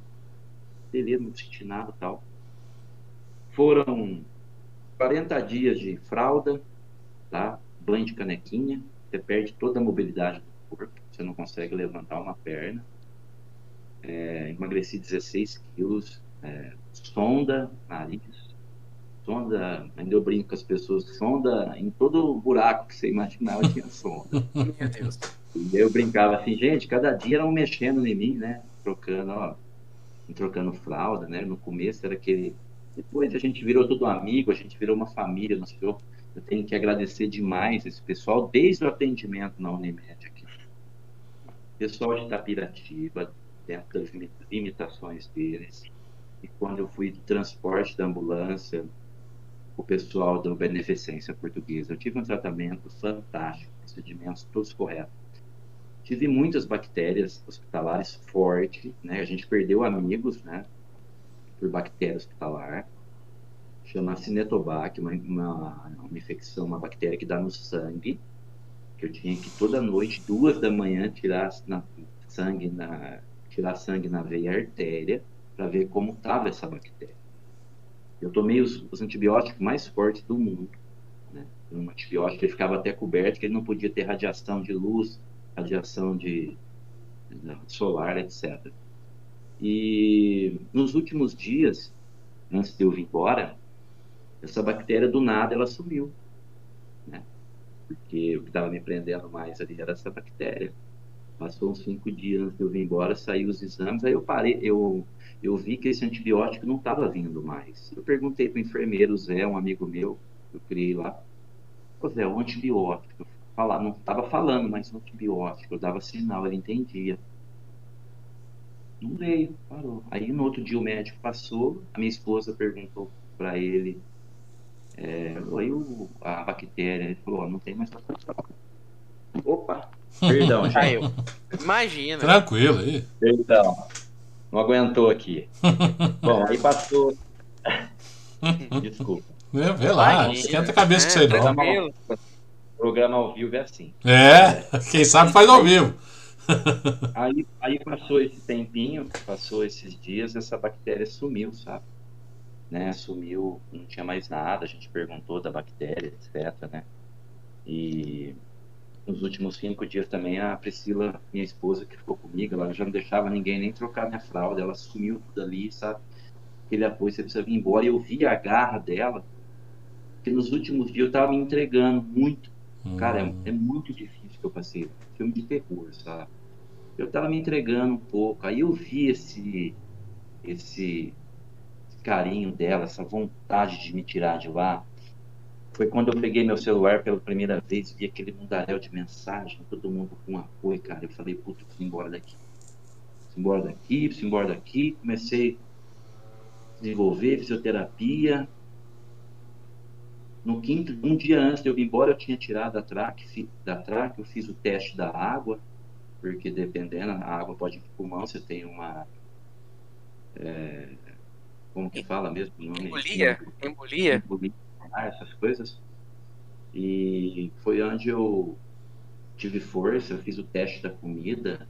beleza, não senti nada tal. Foram 40 dias de fralda, tá? Banho de canequinha, você perde toda a mobilidade do corpo, você não consegue levantar uma perna. É, emagreci 16 quilos, é, sonda, nariz, sonda, ainda eu brinco com as pessoas, sonda em todo buraco que você imaginava tinha sonda. Meu Deus. E eu brincava assim, gente, cada dia era um mexendo em mim, né? Trocando, ó, trocando fralda, né? No começo era aquele. Depois a gente virou todo amigo, a gente virou uma família, nós virou eu tenho que agradecer demais esse pessoal, desde o atendimento na Unimed aqui. Pessoal de Itapiratiba, dentro das limitações deles. E quando eu fui do transporte da ambulância, o pessoal da Beneficência Portuguesa, eu tive um tratamento fantástico, procedimentos todos corretos. Tive muitas bactérias hospitalares fortes, né? A gente perdeu amigos, né? Por bactéria hospitalar chama Cinetobac, uma, uma, uma infecção, uma bactéria que dá no sangue, que eu tinha que toda noite, duas da manhã, tirar na, sangue na, tirar sangue na veia artéria para ver como estava essa bactéria. Eu tomei os, os, antibióticos mais fortes do mundo. Né? Um antibiótico ele ficava até coberto, que ele não podia ter radiação de luz, radiação de, de solar, etc. E nos últimos dias, antes de eu vir embora, essa bactéria do nada ela sumiu, né? Porque o que estava me prendendo mais ali era essa bactéria. Passou uns cinco dias antes de eu vir embora, saiu os exames, aí eu parei, eu, eu vi que esse antibiótico não estava vindo mais. Eu perguntei para o enfermeiro Zé, um amigo meu, eu criei lá, Ô Zé, o antibiótico, falar, não estava falando, mas o antibiótico, eu dava sinal, ele entendia. Não veio, parou. Aí no outro dia o médico passou, a minha esposa perguntou para ele é, aí o, a bactéria ele falou, não tem mais Opa, perdão, já. eu. Imagina. Tranquilo aí. Perdão. Não aguentou aqui. Bom, aí passou. Desculpa. Vê, vê lá, Imagina. esquenta a cabeça é, com você não. Programa, programa ao vivo é assim. É, quem sabe faz ao vivo. Aí, aí passou esse tempinho, passou esses dias, essa bactéria sumiu, sabe? Né, sumiu, não tinha mais nada, a gente perguntou da bactéria, etc, né, e nos últimos cinco dias também a Priscila, minha esposa, que ficou comigo, ela já não deixava ninguém nem trocar minha fralda, ela sumiu tudo ali, sabe, aquele apoio, você precisa vir embora, e eu vi a garra dela, que nos últimos dias eu tava me entregando muito, hum. cara, é, é, muito difícil que eu passei, filme de terror, sabe, eu tava me entregando um pouco, aí eu vi esse, esse carinho dela, essa vontade de me tirar de lá. Foi quando eu peguei meu celular pela primeira vez, vi aquele mundaréu de mensagem, todo mundo com apoio, cara. Eu falei, puta, preciso embora daqui. Preciso embora daqui, preciso embora daqui. Comecei a desenvolver fisioterapia. No quinto, um dia antes de eu ir embora, eu tinha tirado a traque, da traque, eu fiz o teste da água, porque dependendo, a água pode ir pro pulmão, você tem uma. É, como que fala mesmo? Embolia, embolia. Embolia, ah, essas coisas. E foi onde eu tive força, eu fiz o teste da comida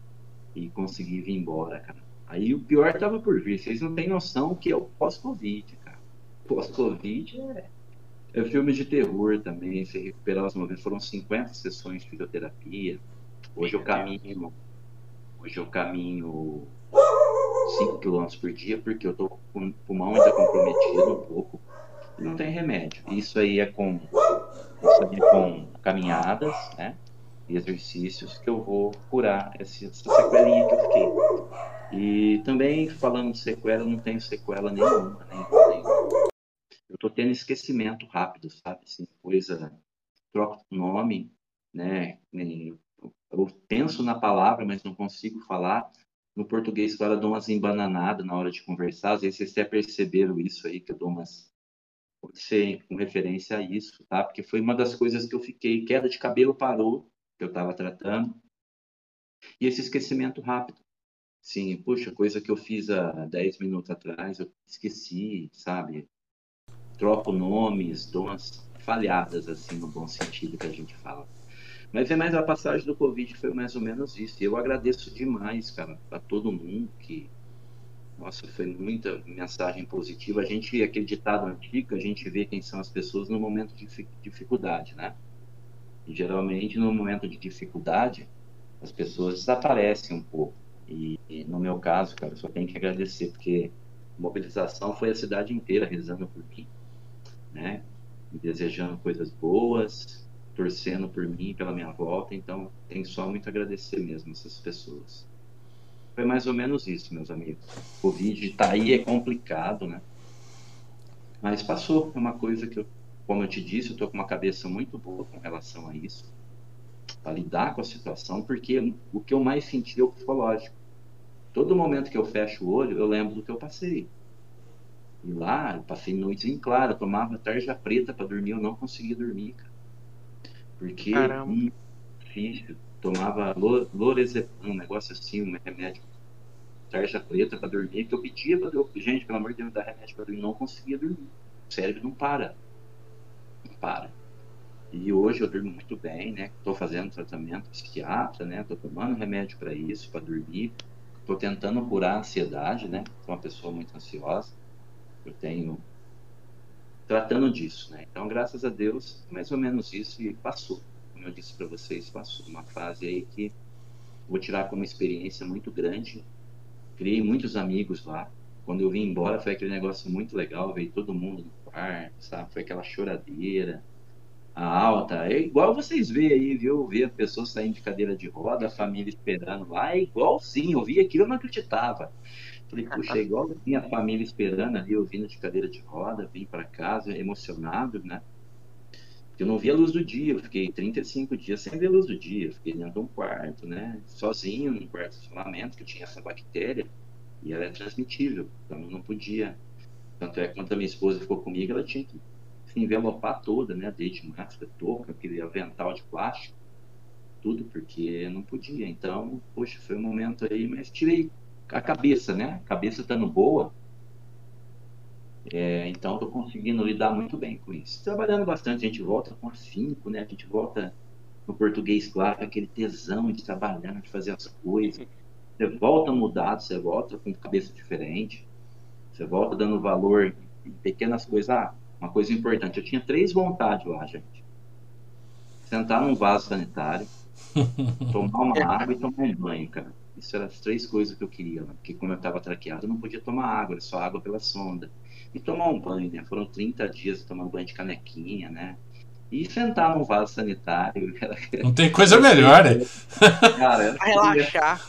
e consegui vir embora, cara. Aí o pior tava por vir. Vocês não têm noção que é o pós-Covid, cara. Pós-Covid é, é filme de terror também. Se recuperar os momentos, foram 50 sessões de fisioterapia. Hoje eu caminho. Hoje eu caminho 5 km por dia, porque eu tô com o pulmão ainda comprometido um pouco. Não tem remédio. Isso aí é com, isso aí é com caminhadas, né? E exercícios que eu vou curar essa, essa sequelinha que eu fiquei. E também, falando de sequela, eu não tenho sequela nenhuma, nenhuma, nenhuma. Eu tô tendo esquecimento rápido, sabe? Assim, coisa. Troco nome, né? Eu penso na palavra, mas não consigo falar no português, claro, eu dou umas embananadas na hora de conversar. Às vezes vocês até perceberam isso aí, que eu dou umas, Pode ser com referência a isso, tá? Porque foi uma das coisas que eu fiquei. Queda de cabelo parou, que eu estava tratando. E esse esquecimento rápido. Sim, puxa, coisa que eu fiz há 10 minutos atrás, eu esqueci, sabe? Troco nomes, dou umas falhadas, assim, no bom sentido que a gente fala. Mas é mais a passagem do Covid foi mais ou menos isso. Eu agradeço demais, cara, a todo mundo que. Nossa, foi muita mensagem positiva. A gente, aquele ditado antigo, a gente vê quem são as pessoas no momento de dificuldade, né? E, geralmente, no momento de dificuldade, as pessoas desaparecem um pouco. E, e, no meu caso, cara, só tenho que agradecer, porque a mobilização foi a cidade inteira rezando por mim, né? Desejando coisas boas, torcendo por mim, pela minha volta. Então, tenho só muito a agradecer mesmo essas pessoas. Foi mais ou menos isso, meus amigos. O Covid tá aí, é complicado, né? Mas passou. É uma coisa que, eu, como eu te disse, eu tô com uma cabeça muito boa com relação a isso para lidar com a situação, porque o que eu mais senti é o psicológico. Todo momento que eu fecho o olho, eu lembro do que eu passei. E lá, eu passei noites em claro, tomava tarja preta para dormir, eu não conseguia dormir, cara. Porque Caramba. Difícil. Tomava lorazepam, um negócio assim, um remédio tarja preta para dormir, que eu pedia para Deus, gente, pelo amor de Deus, dá remédio para dormir, não conseguia dormir. O cérebro não para. Não para. E hoje eu durmo muito bem, né? Estou fazendo tratamento psiquiatra, né? Estou tomando remédio para isso, para dormir. Estou tentando curar a ansiedade, né? Sou uma pessoa muito ansiosa. Eu tenho tratando disso, né? Então, graças a Deus, mais ou menos isso e passou. Como eu disse para vocês, passou uma fase aí que vou tirar como experiência muito grande. Criei muitos amigos lá. Quando eu vim embora foi aquele negócio muito legal, veio todo mundo no quarto, sabe? Foi aquela choradeira a alta. É igual vocês veem aí, viu? Ver a pessoa saindo de cadeira de roda, a família esperando lá, é igualzinho. Eu vi aquilo, eu não acreditava. Falei, puxa, é igual a minha família esperando ali, eu vindo de cadeira de roda, vim para casa emocionado, né? Eu não via a luz do dia, eu fiquei 35 dias sem ver a luz do dia, eu fiquei dentro de um quarto, né? Sozinho, num quarto de isolamento, que tinha essa bactéria, e ela é transmitível, então eu não podia. Tanto é que quando a minha esposa ficou comigo, ela tinha que se envelopar toda, né? Desde máscara, touca, aquele avental de plástico, tudo, porque não podia. Então, poxa, foi um momento aí, mas tirei a cabeça, né? A cabeça estando boa. É, então, estou conseguindo lidar muito bem com isso. Trabalhando bastante, a gente volta com afinco, né? A gente volta no português, claro, com aquele tesão de trabalhar, de fazer as coisas. Você volta mudado, você volta com cabeça diferente. Você volta dando valor em pequenas coisas. Ah, uma coisa importante. Eu tinha três vontades lá, gente. Sentar num vaso sanitário, tomar uma água e tomar um banho, cara. Isso eram as três coisas que eu queria, né? porque como eu estava traqueado, eu não podia tomar água, era só água pela sonda. E tomar um banho, né? Foram 30 dias tomando banho de canequinha, né? E sentar num vaso sanitário. Não tem coisa melhor, né? Cara, relaxar.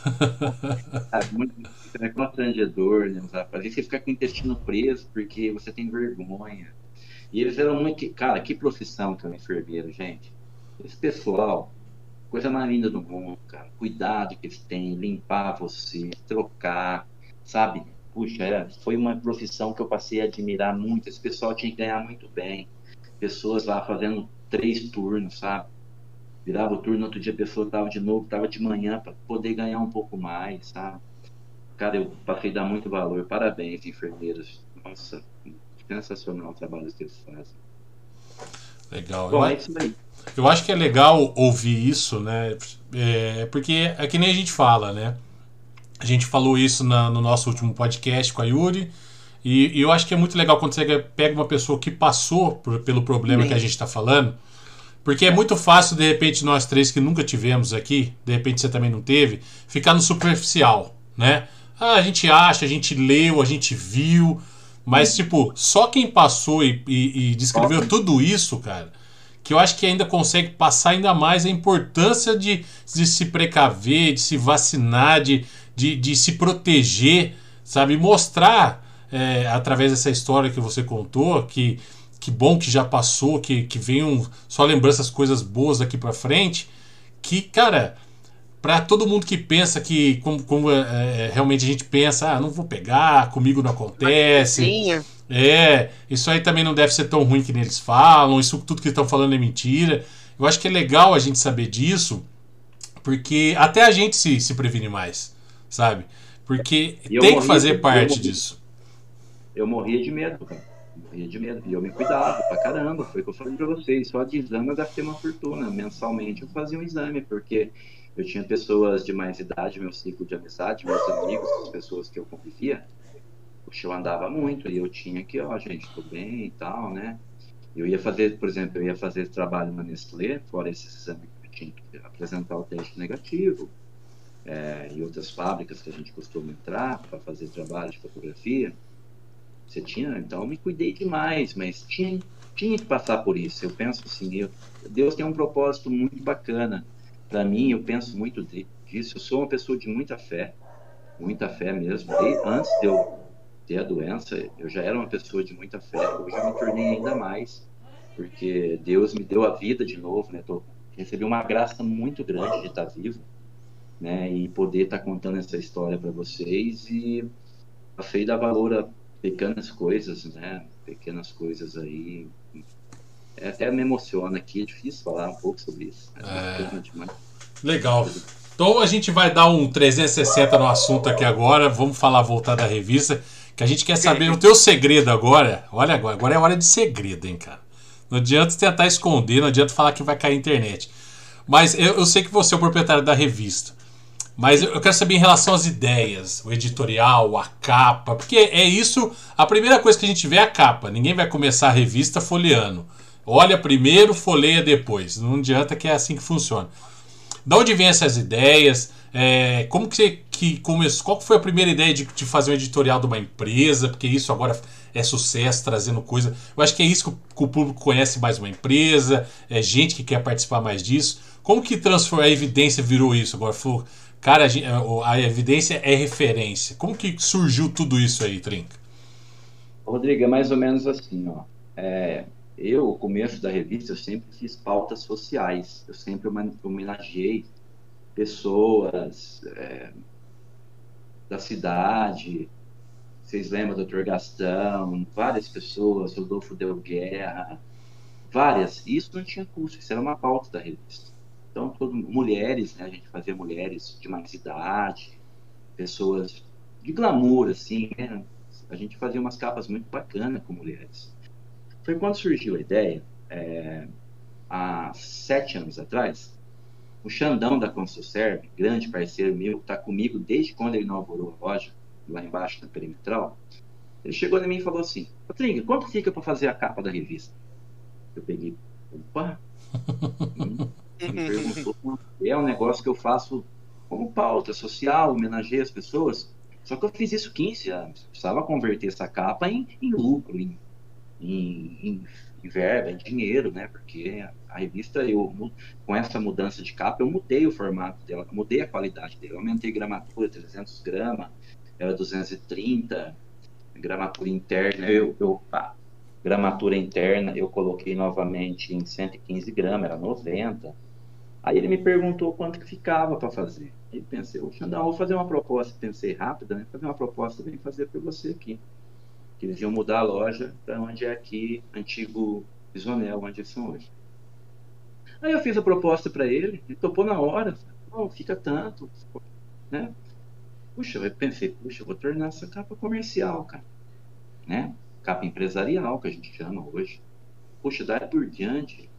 É muito é constrangedor, né? Às vezes você fica com o intestino preso porque você tem vergonha. E eles eram muito. Cara, que profissão que é um enfermeiro, gente. Esse pessoal, coisa mais linda do mundo, cara. Cuidado que eles têm, limpar você, trocar, sabe? Puxa, era, foi uma profissão que eu passei a admirar muito. Esse pessoal tinha que ganhar muito bem. Pessoas lá fazendo três turnos, sabe? Virava o turno, outro dia a pessoa estava de novo, estava de manhã para poder ganhar um pouco mais, sabe? Cara, eu passei a dar muito valor. Parabéns, enfermeiros. Nossa, sensacional o trabalho que eles fazem. Legal. Bom, eu, é isso aí. eu acho que é legal ouvir isso, né? É, porque é que nem a gente fala, né? A gente falou isso na, no nosso último podcast com a Yuri. E, e, eu acho que é muito legal quando você pega uma pessoa que passou por, pelo problema Sim. que a gente está falando. Porque é muito fácil, de repente, nós três que nunca tivemos aqui, de repente você também não teve, ficar no superficial, né? Ah, a gente acha, a gente leu, a gente viu, mas, tipo, só quem passou e, e, e descreveu tudo isso, cara, que eu acho que ainda consegue passar ainda mais a importância de, de se precaver, de se vacinar, de, de, de se proteger, sabe? Mostrar, é, através dessa história que você contou, que, que bom que já passou, que, que venham só lembranças, coisas boas daqui para frente, que, cara para todo mundo que pensa que, como, como é, é, realmente a gente pensa, ah, não vou pegar, comigo não acontece. É, isso aí também não deve ser tão ruim que eles falam, isso tudo que estão falando é mentira. Eu acho que é legal a gente saber disso, porque até a gente se, se previne mais, sabe? Porque tem que fazer parte disso. Eu morria de medo, cara. Morria de medo. E eu me cuidava pra caramba. Foi o que eu falei pra vocês. Só de exame eu gastei uma fortuna. Mensalmente eu fazia um exame, porque eu tinha pessoas de mais idade, meu ciclo de amizade, meus amigos, as pessoas que eu convivia. Poxa, eu andava muito e eu tinha que, ó, gente, tô bem e tal, né? Eu ia fazer, por exemplo, eu ia fazer trabalho na Nestlé, fora esses exames que eu tinha que apresentar o teste negativo, é, e outras fábricas que a gente costuma entrar para fazer trabalho de fotografia. Você tinha, então eu me cuidei demais, mas tinha, tinha que passar por isso. Eu penso assim, eu, Deus tem um propósito muito bacana para mim. Eu penso muito disso. Eu sou uma pessoa de muita fé, muita fé mesmo. antes de eu ter a doença, eu já era uma pessoa de muita fé. Hoje eu me tornei ainda mais, porque Deus me deu a vida de novo, né? Tô, recebi uma graça muito grande de estar vivo, né? E poder estar contando essa história para vocês e a fé dá valor a pequenas coisas, né? Pequenas coisas aí. É, até me emociona aqui, é difícil falar um pouco sobre isso. É... Legal. Então a gente vai dar um 360 no assunto aqui agora. Vamos falar voltar da revista. Que a gente quer saber o teu segredo agora. Olha agora, agora é hora de segredo, hein, cara. Não adianta tentar esconder, não adianta falar que vai cair a internet. Mas eu, eu sei que você é o proprietário da revista. Mas eu quero saber em relação às ideias, o editorial, a capa, porque é isso. A primeira coisa que a gente vê é a capa. Ninguém vai começar a revista folheando. Olha primeiro, folheia depois. Não adianta que é assim que funciona. Da onde vem essas ideias? É, como que você que começou? Qual foi a primeira ideia de, de, fazer um editorial de uma empresa? Porque isso agora é sucesso, trazendo coisa. Eu acho que é isso que o, que o público conhece mais uma empresa, é gente que quer participar mais disso. Como que transformou a evidência virou isso agora? Falou, cara, a, a, evidência é referência. Como que surgiu tudo isso aí, Trinca? Rodrigo, é mais ou menos assim, ó. É, eu, o começo da revista, eu sempre fiz pautas sociais. Eu sempre homenageei pessoas é, da cidade. Vocês lembram do Dr. Gastão? Várias pessoas, Rodolfo Del Guerra, várias. Isso não tinha custo, isso era uma pauta da revista. Então, todo, mulheres, né? A gente fazia mulheres de mais idade, pessoas de glamour, assim, né? A gente fazia umas capas muito bacanas com mulheres. Foi quando surgiu a ideia, é, há sete anos atrás, o Xandão da ConsulServe, grande parceiro meu, que está comigo desde quando ele inaugurou a loja, lá embaixo na Perimetral, ele chegou em mim e falou assim, Patrinha, quanto fica para fazer a capa da revista? Eu peguei, opa, hum, é um negócio que eu faço como pauta social, homenageei as pessoas. Só que eu fiz isso 15 anos. Precisava converter essa capa em, em lucro, em, em, em, em, verba, em dinheiro, né? Porque a revista, eu, com essa mudança de capa, eu mudei o formato dela, mudei a qualidade dela. Aumentei gramatura, 300 gramas, era 230, gramatura interna, eu, eu gramatura interna eu coloquei novamente em 115 gramas, era 90 Aí ele me perguntou quanto que ficava para fazer. Aí pensei, o Xandão, vou fazer uma proposta, pensei rápida, né? Fazer uma proposta, vem fazer para você aqui. Eles iam mudar a loja para onde é aqui, antigo Bisonel, onde são hoje. Aí eu fiz a proposta para ele, ele topou na hora, oh, fica tanto, né? Puxa, eu pensei, puxa, eu vou tornar essa capa comercial, cara, né? Capa empresarial, que a gente chama hoje. Puxa, daí por diante,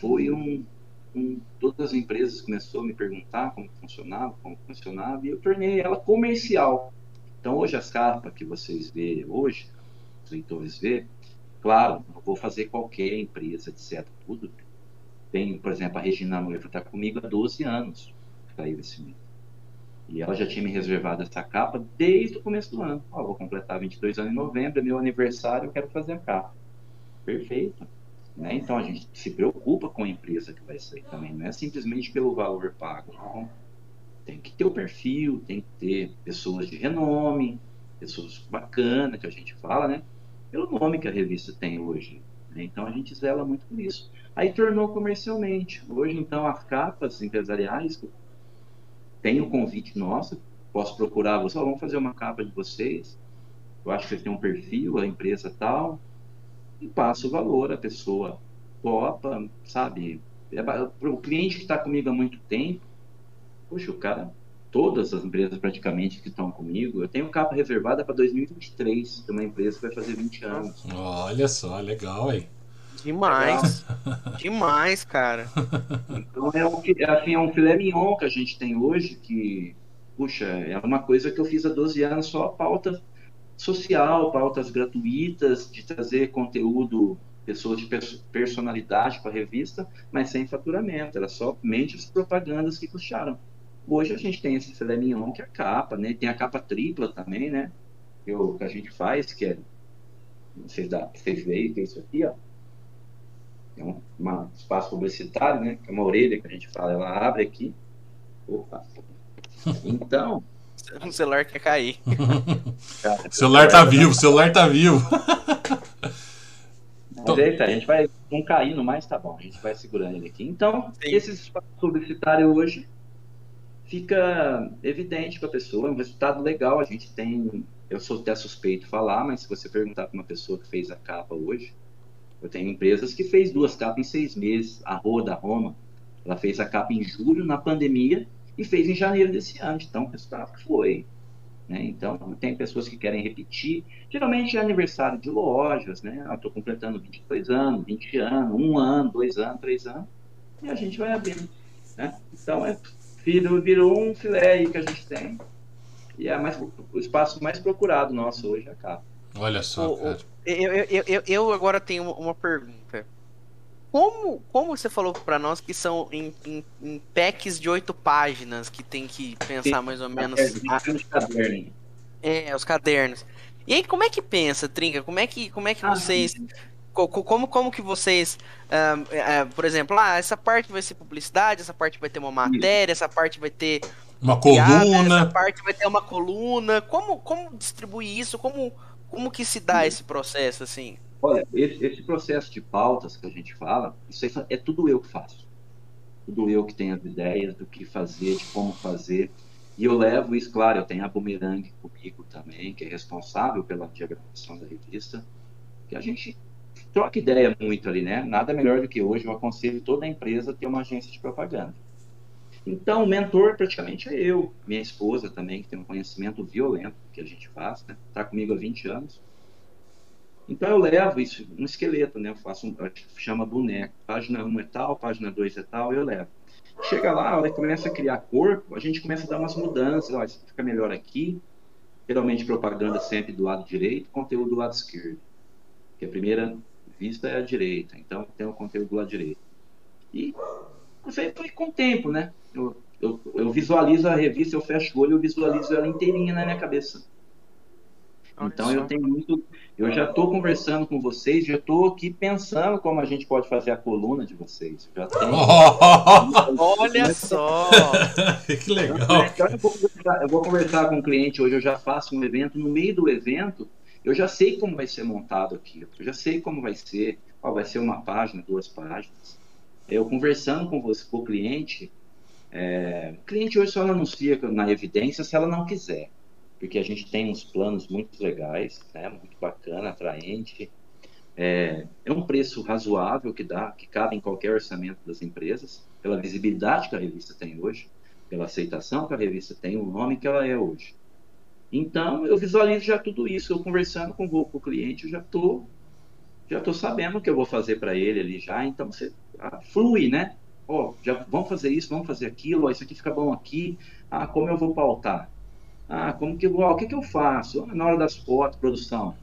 foi um, com todas as empresas começou a me perguntar como funcionava, como funcionava, e eu tornei ela comercial. Então hoje as capas que vocês vê hoje, os leitores vê, claro, não vou fazer qualquer empresa, etc. Tudo. Tem, por exemplo, a Regina Noiva está comigo há 12 anos, saiu esse mês. E ela já tinha me reservado essa capa desde o começo do ano. Ó, vou completar 22 anos em novembro, é meu aniversário, eu quero fazer a capa. Perfeito. Né? Então a gente se preocupa com a empresa que vai sair também, não é simplesmente pelo valor pago. Não. Tem que ter o perfil, tem que ter pessoas de renome, pessoas bacanas que a gente fala, né? Pelo nome que a revista tem hoje. Né? Então a gente zela muito por isso. Aí tornou comercialmente. Hoje, então, as capas empresariais, tem o convite nosso, posso procurar você, vamos fazer uma capa de vocês. eu acho que vocês têm um perfil, a empresa tal, e passo o valor, a pessoa topa, sabe? É, o cliente que está comigo há muito tempo, poxa, o cara, todas as empresas praticamente que estão comigo, eu tenho capa reservada para 2023, de uma empresa que vai fazer 20 anos. Olha só, legal aí. Demais. Demais, cara. Então é, um, é, assim, é um filé mignon que a gente tem hoje, que, puxa, é uma coisa que eu fiz há 12 anos, só a pauta social, pautas gratuitas, de trazer conteúdo, pessoas de personalidade para a revista, mas sem faturamento, era somente as propagandas que custaram. Hoje a gente tem esse filé mignon, que é a capa, né? Tem a capa tripla também, né? Que, que a gente faz, que é. Vocês, dá, vocês veem que é isso aqui, ó. É um uma espaço publicitário, né? Que é uma orelha que a gente fala, ela abre aqui. Opa. Então. O celular quer cair. o celular tá vivo, o celular tá vivo. Mas é a gente vai não caindo mais, tá bom, a gente vai segurando ele aqui. Então, Sim. esse espaço publicitário hoje fica evidente para a pessoa, é um resultado legal. A gente tem, eu sou até suspeito falar, mas se você perguntar para uma pessoa que fez a capa hoje, eu tenho empresas que fez duas capas em seis meses. A Rua da Roma, ela fez a capa em julho na pandemia e fez em janeiro desse ano. Então, o resultado foi. Né? Então, tem pessoas que querem repetir. Geralmente é aniversário de lojas, né? Eu estou completando 22 anos, 20 anos, um ano, dois anos, três anos, e a gente vai abrindo. Né? Então, é virou, virou um filé aí que a gente tem. E é mais, o espaço mais procurado nosso hoje é a capa. Olha só, o, cara. Eu, eu, eu, eu, agora tenho uma pergunta. Como, como você falou para nós que são em, em, em, packs de oito páginas que tem que pensar mais ou menos. É, é, os cadernos. E aí, como é que pensa, Trinca? Como é que, como é que ah, vocês como, como que vocês, uh, uh, por exemplo, ah, essa parte vai ser publicidade, essa parte vai ter uma matéria, essa parte vai ter uma coluna, essa parte vai ter uma coluna. Como, como distribuir isso? Como, como que se dá esse processo assim? Olha, esse, esse processo de pautas que a gente fala, isso é tudo eu que faço. Tudo eu que tenho as ideias do que fazer, de como fazer. E eu levo isso, claro, eu tenho a Bumerangue comigo também, que é responsável pela diagramação da revista, que a gente troca ideia muito ali, né? Nada melhor do que hoje eu aconselho toda a empresa a ter uma agência de propaganda. Então, o mentor praticamente é eu, minha esposa também, que tem um conhecimento violento que a gente faz, né? Está comigo há 20 anos. Então, eu levo isso, um esqueleto, né? Eu faço, um, chama boneco. Página 1 é tal, página 2 é tal, eu levo. Chega lá, a hora que começa a criar corpo, a gente começa a dar umas mudanças. Ó, isso fica melhor aqui. Geralmente, propaganda sempre do lado direito, conteúdo do lado esquerdo. Que é a primeira vista é a direita, então tem o conteúdo do lado direito. E você foi com o tempo, né? Eu, eu, eu, visualizo a revista, eu fecho o olho, eu visualizo ela inteirinha na minha cabeça. Então eu tenho muito, eu já estou conversando com vocês, já estou aqui pensando como a gente pode fazer a coluna de vocês. Já tenho... Olha só, que legal. Então, eu, vou eu vou conversar com o um cliente hoje, eu já faço um evento no meio do evento eu já sei como vai ser montado aquilo, eu já sei como vai ser, ó, vai ser uma página, duas páginas. Eu conversando com você, com o cliente, é, o cliente hoje só anuncia na evidência se ela não quiser, porque a gente tem uns planos muito legais, né, muito bacana, atraente, é, é, um preço razoável que dá, que cabe em qualquer orçamento das empresas, pela visibilidade que a revista tem hoje, pela aceitação que a revista tem, o nome que ela é hoje. Então, eu visualizo já tudo isso. Eu conversando com o, cliente, eu já estou já tô sabendo o que eu vou fazer para ele ali já. Então, você ah, flui, né? Ó, oh, já vamos fazer isso, vamos fazer aquilo. Ó, isso aqui fica bom aqui. Ah, como eu vou pautar? Ah, como que eu o que que eu faço? Ah, na hora das fotos, produção.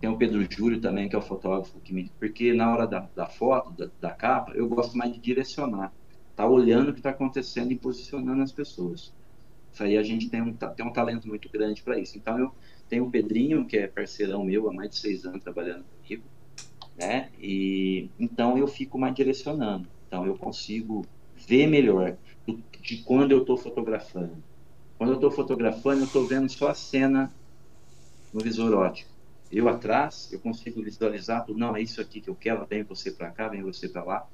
Tem o Pedro Júlio também, que é o fotógrafo que me... Porque na hora da, da foto, da, da capa, eu gosto mais de direcionar. Tá olhando o que está acontecendo e posicionando as pessoas. Isso aí a gente tem um, tem um talento muito grande para isso. Então eu tenho o Pedrinho, que é parceirão meu há mais de seis anos trabalhando comigo, né? E então eu fico mais direcionando. Então eu consigo ver melhor de quando eu estou fotografando. Quando eu estou fotografando, eu estou vendo só a cena no visor óptico. Eu atrás, eu consigo visualizar. Não, é isso aqui que eu quero. Vem você para cá, vem você para lá.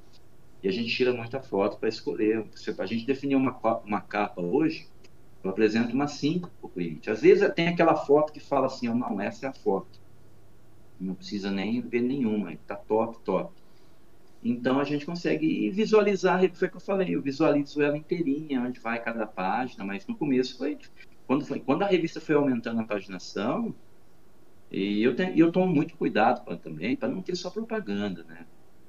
E a gente tira muita foto para escolher. A gente definiu uma, uma capa hoje Eu apresento umas cinco para o cliente. Às vezes tem aquela foto que fala assim, não, essa é a foto. Não precisa nem ver nenhuma, está top, top. Então a gente consegue visualizar, foi o que eu falei, eu visualizo ela inteirinha, onde vai cada página, mas no começo foi quando, foi, quando a revista foi aumentando a paginação, e eu, tenho, eu tomo muito cuidado pra, também para não ter só propaganda, né?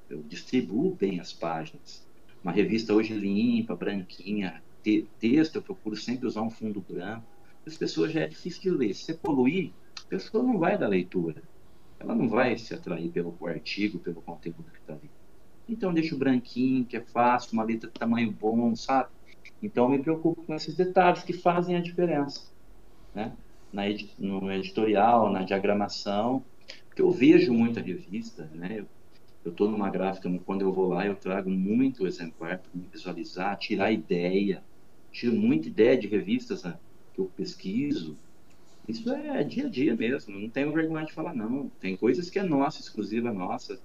Eu distribuo bem as páginas. Uma revista hoje limpa, branquinha, te, texto, eu procuro sempre usar um fundo branco. As pessoas já é difícil de ler. Se você poluir, a pessoa não vai da leitura. Ela não vai se atrair pelo artigo, pelo conteúdo que está ali. Então deixo branquinho, que é fácil, uma letra de tamanho bom, sabe? Então eu me preocupo com esses detalhes que fazem a diferença, né? Na no editorial, na diagramação, porque eu vejo muita revista, né? Eu estou numa gráfica, quando eu vou lá, eu trago muito exemplar para me visualizar, tirar ideia, tiro muita ideia de revistas né, que eu pesquiso. Isso é dia a dia mesmo, não tenho vergonha de falar não. Tem coisas que é nossa, exclusiva nossa,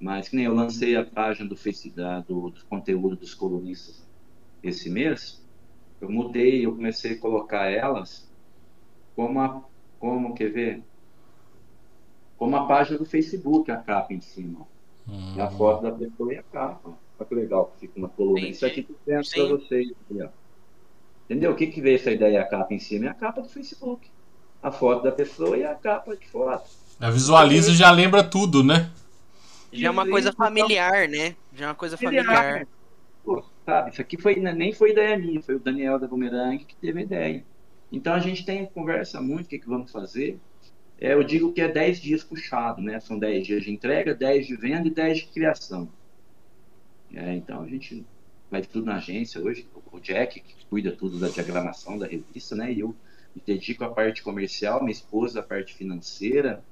mas que nem eu lancei a página do Facebook, do, do conteúdo dos colunistas esse mês, eu mudei, eu comecei a colocar elas como a, como, quer ver? Como a página do Facebook, a capa em cima. Uhum. a foto da pessoa e a capa. Olha que legal que fica uma coluna. Isso aqui que eu penso para vocês. Entendeu? O que, que veio essa ideia, a capa em cima? É a capa do Facebook. A foto da pessoa e a capa de foto. A visualiza e já lembra tudo, né? Já é uma coisa familiar, né? Já é uma coisa familiar. Pô, sabe, isso aqui foi, nem foi ideia minha, foi o Daniel da Bumerangue que teve a ideia. Então a gente tem conversa muito, o que, que vamos fazer. É, eu digo que é 10 dias puxado, né? São 10 dias de entrega, 10 de venda e 10 de criação. É, então a gente vai tudo na agência hoje. O Jack, que cuida tudo da diagramação da revista, né? E eu me dedico à parte comercial, minha esposa à parte financeira,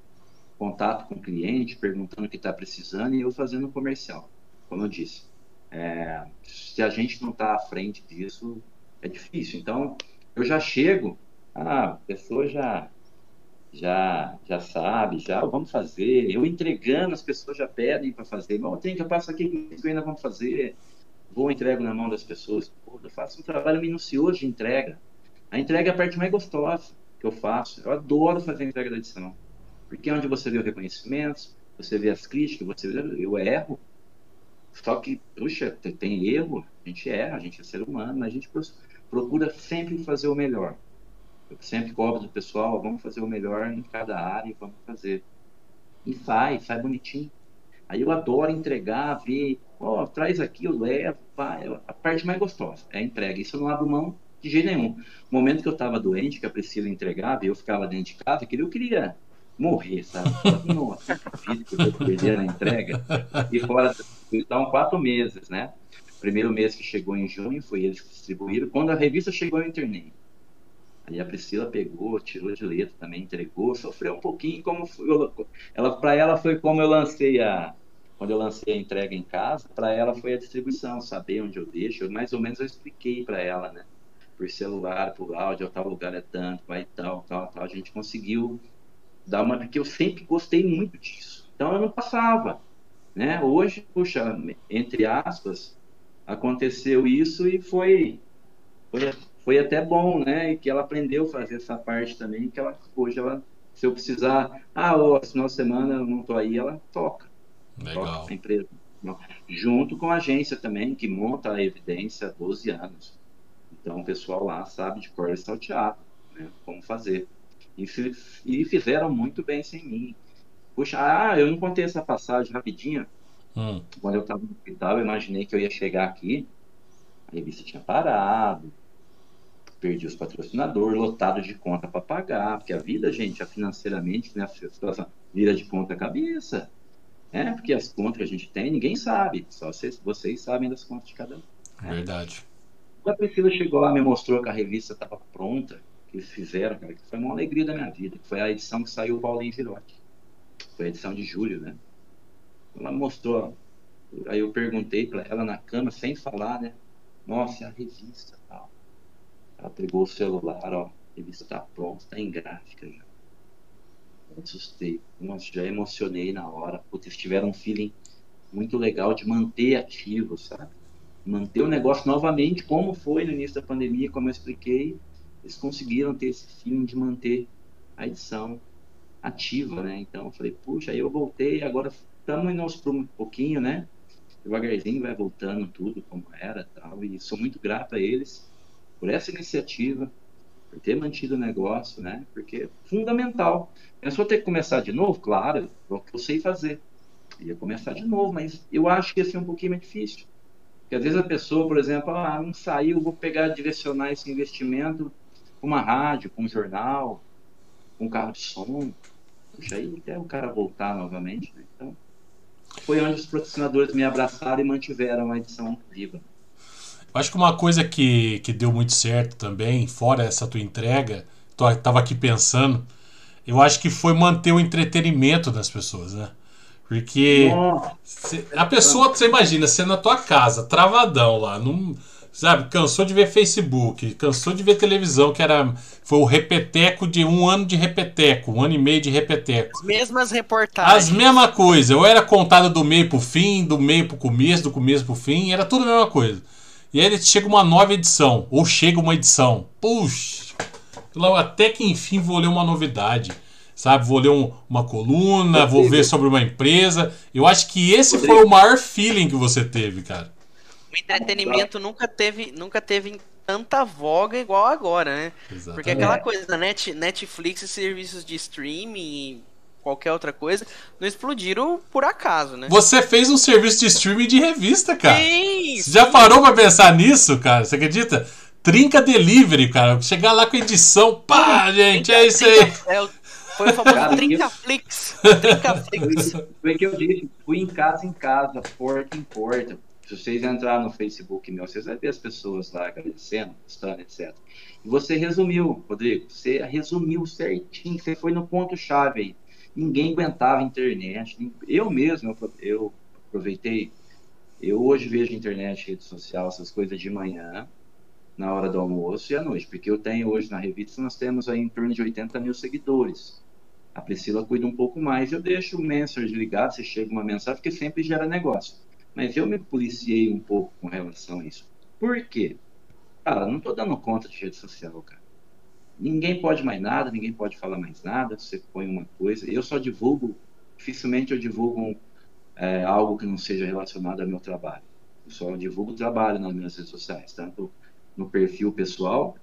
contato com o cliente, perguntando o que está precisando e eu fazendo comercial, como eu disse. É, se a gente não está à frente disso, é difícil. Então, eu já chego, ah, a pessoa já já já sabe, já vamos fazer. Eu entregando, as pessoas já pedem para fazer. Bom, tem que eu passo aqui que ainda vamos fazer. Vou entrego na mão das pessoas. Eu faço um trabalho minucioso de entrega. A entrega é a parte mais gostosa que eu faço. Eu adoro fazer a entrega da edição. Porque é onde você vê o reconhecimento, você vê as críticas, você vê, eu erro. Só que, puxa, tem erro, a gente erra, a gente é ser humano, mas a gente procura sempre fazer o melhor. Eu sempre cobro do pessoal, vamos fazer o melhor em cada área e vamos fazer. E faz, sai bonitinho. Aí eu adoro entregar, ver, ó, oh, traz aqui, eu levo, A parte mais gostosa é a entrega. Isso eu não abro mão de jeito nenhum. No momento que eu estava doente, que a Priscila entregava, e eu ficava dentro de casa, eu queria morrer, sabe? Nossa, que eu perder na entrega. E fora, então, quatro meses, né? Primeiro mês que chegou em junho, foi eles que distribuíram. Quando a revista chegou, eu internei. Aí a Priscila pegou, tirou de letra também, entregou, sofreu um pouquinho, como foi, ela para ela foi como eu lancei a quando eu lancei a entrega em casa, para ela foi a distribuição, saber onde eu deixo, mais ou menos eu expliquei para ela, né? Por celular, por áudio, tal lugar é tanto, vai tal, tal, tal. A gente conseguiu dar uma porque eu sempre gostei muito disso. Então eu não passava, né? Hoje, puxa, entre aspas, aconteceu isso e foi foi, foi até bom, né? E que ela aprendeu a fazer essa parte também, que ela hoje ela se eu precisar, ah, ó, final de semana eu não tô aí, ela toca. Legal. A empresa. Junto com a agência também, que monta a evidência há 12 anos. Então o pessoal lá sabe de cor e salteado, né? Como fazer. E, e fizeram muito bem sem mim. Puxa, ah, eu não contei essa passagem rapidinho. Hum. Quando eu estava no hospital, eu imaginei que eu ia chegar aqui, a revista tinha parado, perdi os patrocinadores, lotado de conta para pagar, porque a vida, gente, financeiramente, né, a situação vira de ponta cabeça. É, porque as contas que a gente tem, ninguém sabe, só vocês, vocês sabem das contas de cada um. Né? Verdade. Quando a Priscila chegou lá, me mostrou que a revista estava pronta, que eles fizeram, cara, que foi uma alegria da minha vida. Foi a edição que saiu o Paulinho Girotti. Foi a edição de julho, né? Ela mostrou, aí eu perguntei para ela na cama, sem falar, né? Nossa, é a revista tal. Ela pegou o celular, ó, a revista tá pronta, tá em gráfica já. Eu assustei. Nossa, já emocionei na hora. Putz, eles tiveram um feeling muito legal de manter ativo, sabe? Manter o negócio novamente, como foi no início da pandemia, como eu expliquei, eles conseguiram ter esse feeling de manter a edição ativa, né? Então eu falei, puxa, aí eu voltei, agora estamos indo aos um pouquinho, né? Devagarzinho vai voltando tudo como era tal. E sou muito grato a eles por essa iniciativa, por ter mantido o negócio, né? Porque é fundamental. É só ter que começar de novo, claro, é o que eu sei fazer. Ia começar de novo, mas eu acho que ia ser um pouquinho mais difícil. Porque às vezes a pessoa, por exemplo, ah, não saiu, vou pegar, direcionar esse investimento com uma rádio, com um jornal, com um carro de som. Puxa, aí até o cara voltar novamente, né? Então, foi onde os patrocinadores me abraçaram e mantiveram a edição viva. Eu acho que uma coisa que, que deu muito certo também, fora essa tua entrega, tô, tava aqui pensando, eu acho que foi manter o entretenimento das pessoas, né? Porque cê, a pessoa, você imagina, você na tua casa, travadão lá, num, sabe, cansou de ver Facebook, cansou de ver televisão, que era foi o repeteco de um ano de repeteco, um ano e meio de repeteco. As mesmas reportagens. As mesma coisa, ou era contada do meio pro fim, do meio pro começo, do começo pro fim, era tudo a mesma coisa. E aí chega uma nova edição, ou chega uma edição. Puxa, até que enfim vou ler uma novidade. Sabe, vou ler um, uma coluna, vou ver sobre uma empresa. Eu acho que esse foi o maior feeling que você teve, cara. O entretenimento nunca teve, nunca teve tanta voga igual agora, né? Exatamente. Porque aquela coisa da Net, Netflix e serviços de streaming qualquer outra coisa, não explodiram por acaso, né? Você fez um serviço de streaming de revista, cara. Sim, Você já parou pra pensar nisso, cara? Você acredita? Trinca Delivery, cara. Chegar lá com edição, pá, gente, é isso aí. É, foi o famoso Trincaflix. Trincaflix. Foi o que eu disse, fui em casa em casa, porta em porta. Se vocês entrarem no Facebook meu, vocês vão ver as pessoas lá agradecendo, postando, etc. E você resumiu, Rodrigo, você resumiu certinho, você foi no ponto-chave aí ninguém aguentava internet. Eu mesmo, eu, aproveitei, eu hoje vejo internet, rede social, essas coisas de manhã, na hora do almoço e à noite, porque eu tenho hoje na revista, nós temos aí em torno de 80 mil seguidores. A Priscila cuida um pouco mais, eu deixo o mensagem ligado, se chega uma mensagem, porque sempre gera negócio. Mas eu me policiei um pouco com relação a isso. Por quê? Cara, não estou dando conta de rede social, cara. Ninguém pode mais nada, ninguém pode falar mais nada. Você põe uma coisa. Eu só divulgo, dificilmente eu divulgo é, algo que não seja relacionado ao meu trabalho. Eu só divulgo trabalho nas minhas redes sociais, tanto no perfil pessoal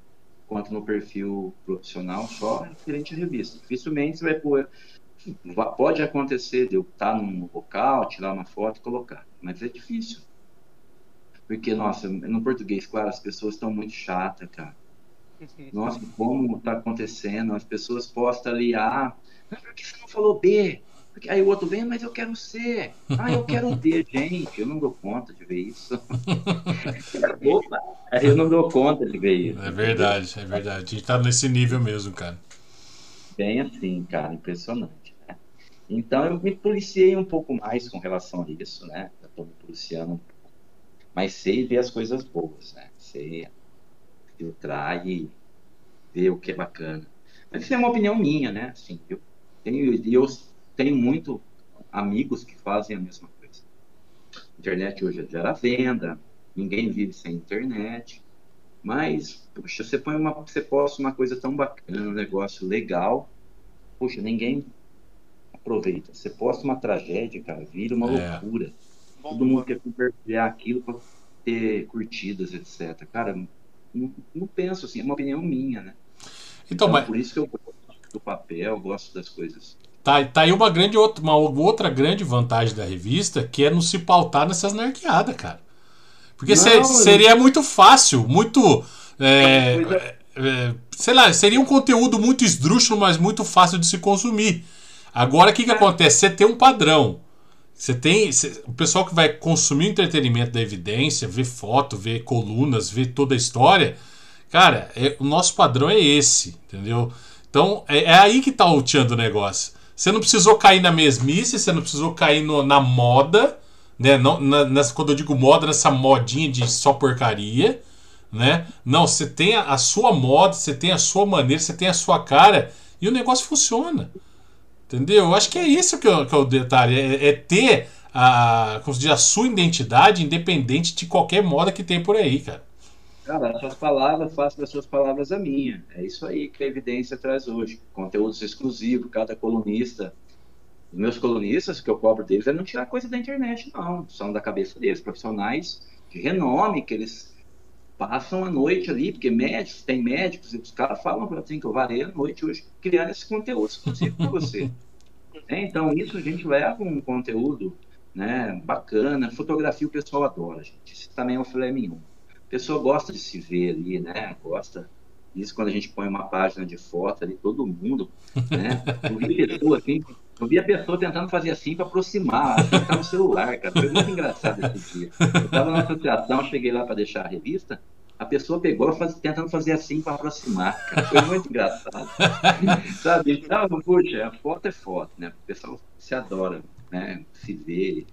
quanto no perfil profissional, só referente à revista. Dificilmente você vai pôr. Pode acontecer de eu estar num local, tirar uma foto e colocar, mas é difícil. Porque, nossa, no português, claro, as pessoas estão muito chatas, cara. Nossa, como está acontecendo? As pessoas postam ali A, mas por que você não falou B? Porque aí o outro vem, mas eu quero C. Ah, eu quero D, gente. Eu não dou conta de ver isso. Opa, eu não dou conta de ver isso. É verdade, é verdade. A gente tá nesse nível mesmo, cara. Bem assim, cara, impressionante. Né? Então eu me policiei um pouco mais com relação a isso, né? Eu tô me policiando um pouco. Mas sei ver as coisas boas, né? Sei filtrar e ver o que é bacana. Mas isso é uma opinião minha, né? Assim, eu tenho, eu tenho muito amigos que fazem a mesma coisa. internet hoje gera venda, ninguém vive sem internet. Mas, puxa, você põe uma, você posta uma coisa tão bacana, um negócio legal, puxa, ninguém aproveita. Você posta uma tragédia, cara, vira uma é. loucura. Todo mundo quer compartilhar aquilo para ter curtidas, etc. Cara, não, não, penso assim, é uma opinião minha, né? Então, então mas... por isso que eu gosto do papel, gosto das coisas. Tá, tá aí uma grande outra, uma outra grande vantagem da revista, que é não se pautar nessas narqueadas, cara. Porque não, seria muito fácil, muito. É, é, é, sei lá, seria um conteúdo muito esdrúxulo, mas muito fácil de se consumir. Agora, o que, que é. acontece? Você tem um padrão. Você tem. Cê, o pessoal que vai consumir o entretenimento da evidência, ver foto, ver colunas, ver toda a história. Cara, é, o nosso padrão é esse, entendeu? Então é, é aí que tá o negócio. Você não precisou cair na mesmice, você não precisou cair no, na moda, né? Não, na, nessa, quando eu digo moda, nessa modinha de só porcaria, né? Não, você tem a, a sua moda, você tem a sua maneira, você tem a sua cara e o negócio funciona. Entendeu? Eu acho que é isso que é, que é o detalhe. É, é, ter a, como se diz, a sua identidade independente de qualquer moda que tem por aí, cara. Cara, as suas palavras, faço das suas palavras a minha. É isso aí que a evidência traz hoje. Conteúdos exclusivos, cada colunista. Os meus colunistas, que eu cobro deles, é não tirar coisa da internet, não. São da cabeça deles, profissionais de renome, que eles passam a noite ali, porque médicos, tem médicos, e os caras falam para assim, que eu varei a noite hoje criando esse conteúdo exclusivo para você. É, então, isso a gente leva um conteúdo né, bacana, fotografia o pessoal adora, gente. Isso também é um filé mignon. A pessoa gosta de se ver ali, né? Gosta. Isso quando a gente põe uma página de foto ali, todo mundo, né? Eu vi pessoa assim, eu vi a pessoa tentando fazer assim para aproximar, tá no celular, cara. Foi muito engraçado esse dia. Eu estava na associação, cheguei lá para deixar a revista, a pessoa pegou faz, tentando fazer assim para aproximar, cara. Foi muito engraçado. Sabe? Não, puxa, a foto é foto, né? O pessoal se adora, né? Se vê,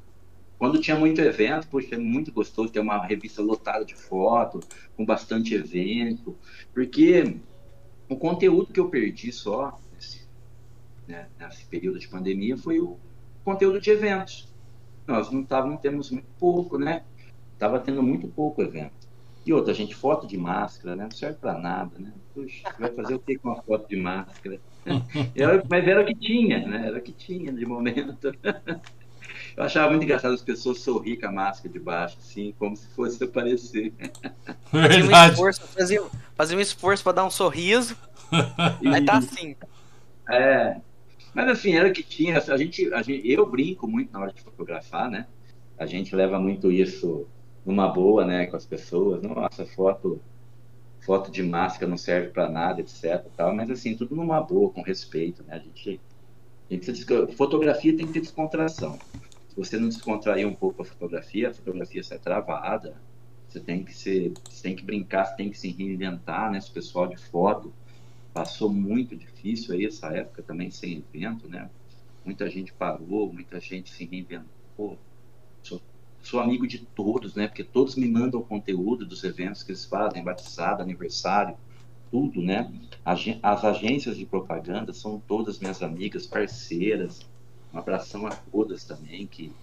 quando tinha muito evento, poxa, é muito gostoso ter uma revista lotada de foto, com bastante evento, porque o conteúdo que eu perdi só né, nesse período de pandemia foi o conteúdo de eventos. Nós não estávamos, temos muito pouco, né? Estava tendo muito pouco evento. E outra, gente, foto de máscara, né? Não serve para nada, né? Puxa, vai fazer o que com uma foto de máscara? Mas era o que tinha, né? Era o que tinha de momento. Eu achava muito engraçado as pessoas sorrir com a máscara de baixo, assim, como se fosse aparecer. Verdade. Fazia um esforço, fazia, um esforço para dar um sorriso. Aí tá assim. É. Mas assim, era o que tinha. A gente, a gente, eu brinco muito na hora de fotografar, né? A gente leva muito isso numa boa, né, com as pessoas. Nossa, foto foto de máscara não serve para nada, etc. Tal, mas assim, tudo numa boa, com respeito, né? A gente, a gente fotografia tem que ter descontração você não descontrair um pouco a fotografia, a fotografia sai travada. Você tem que você tem que brincar, você tem que se reinventar, né? Esse pessoal de foto passou muito difícil aí essa época também sem evento, né? Muita gente parou, muita gente se reinventou. Sou, sou amigo de todos, né? Porque todos me mandam conteúdo dos eventos que eles fazem, batizado, aniversário, tudo, né? As agências de propaganda são todas minhas amigas, parceiras, um abração a todas também, que,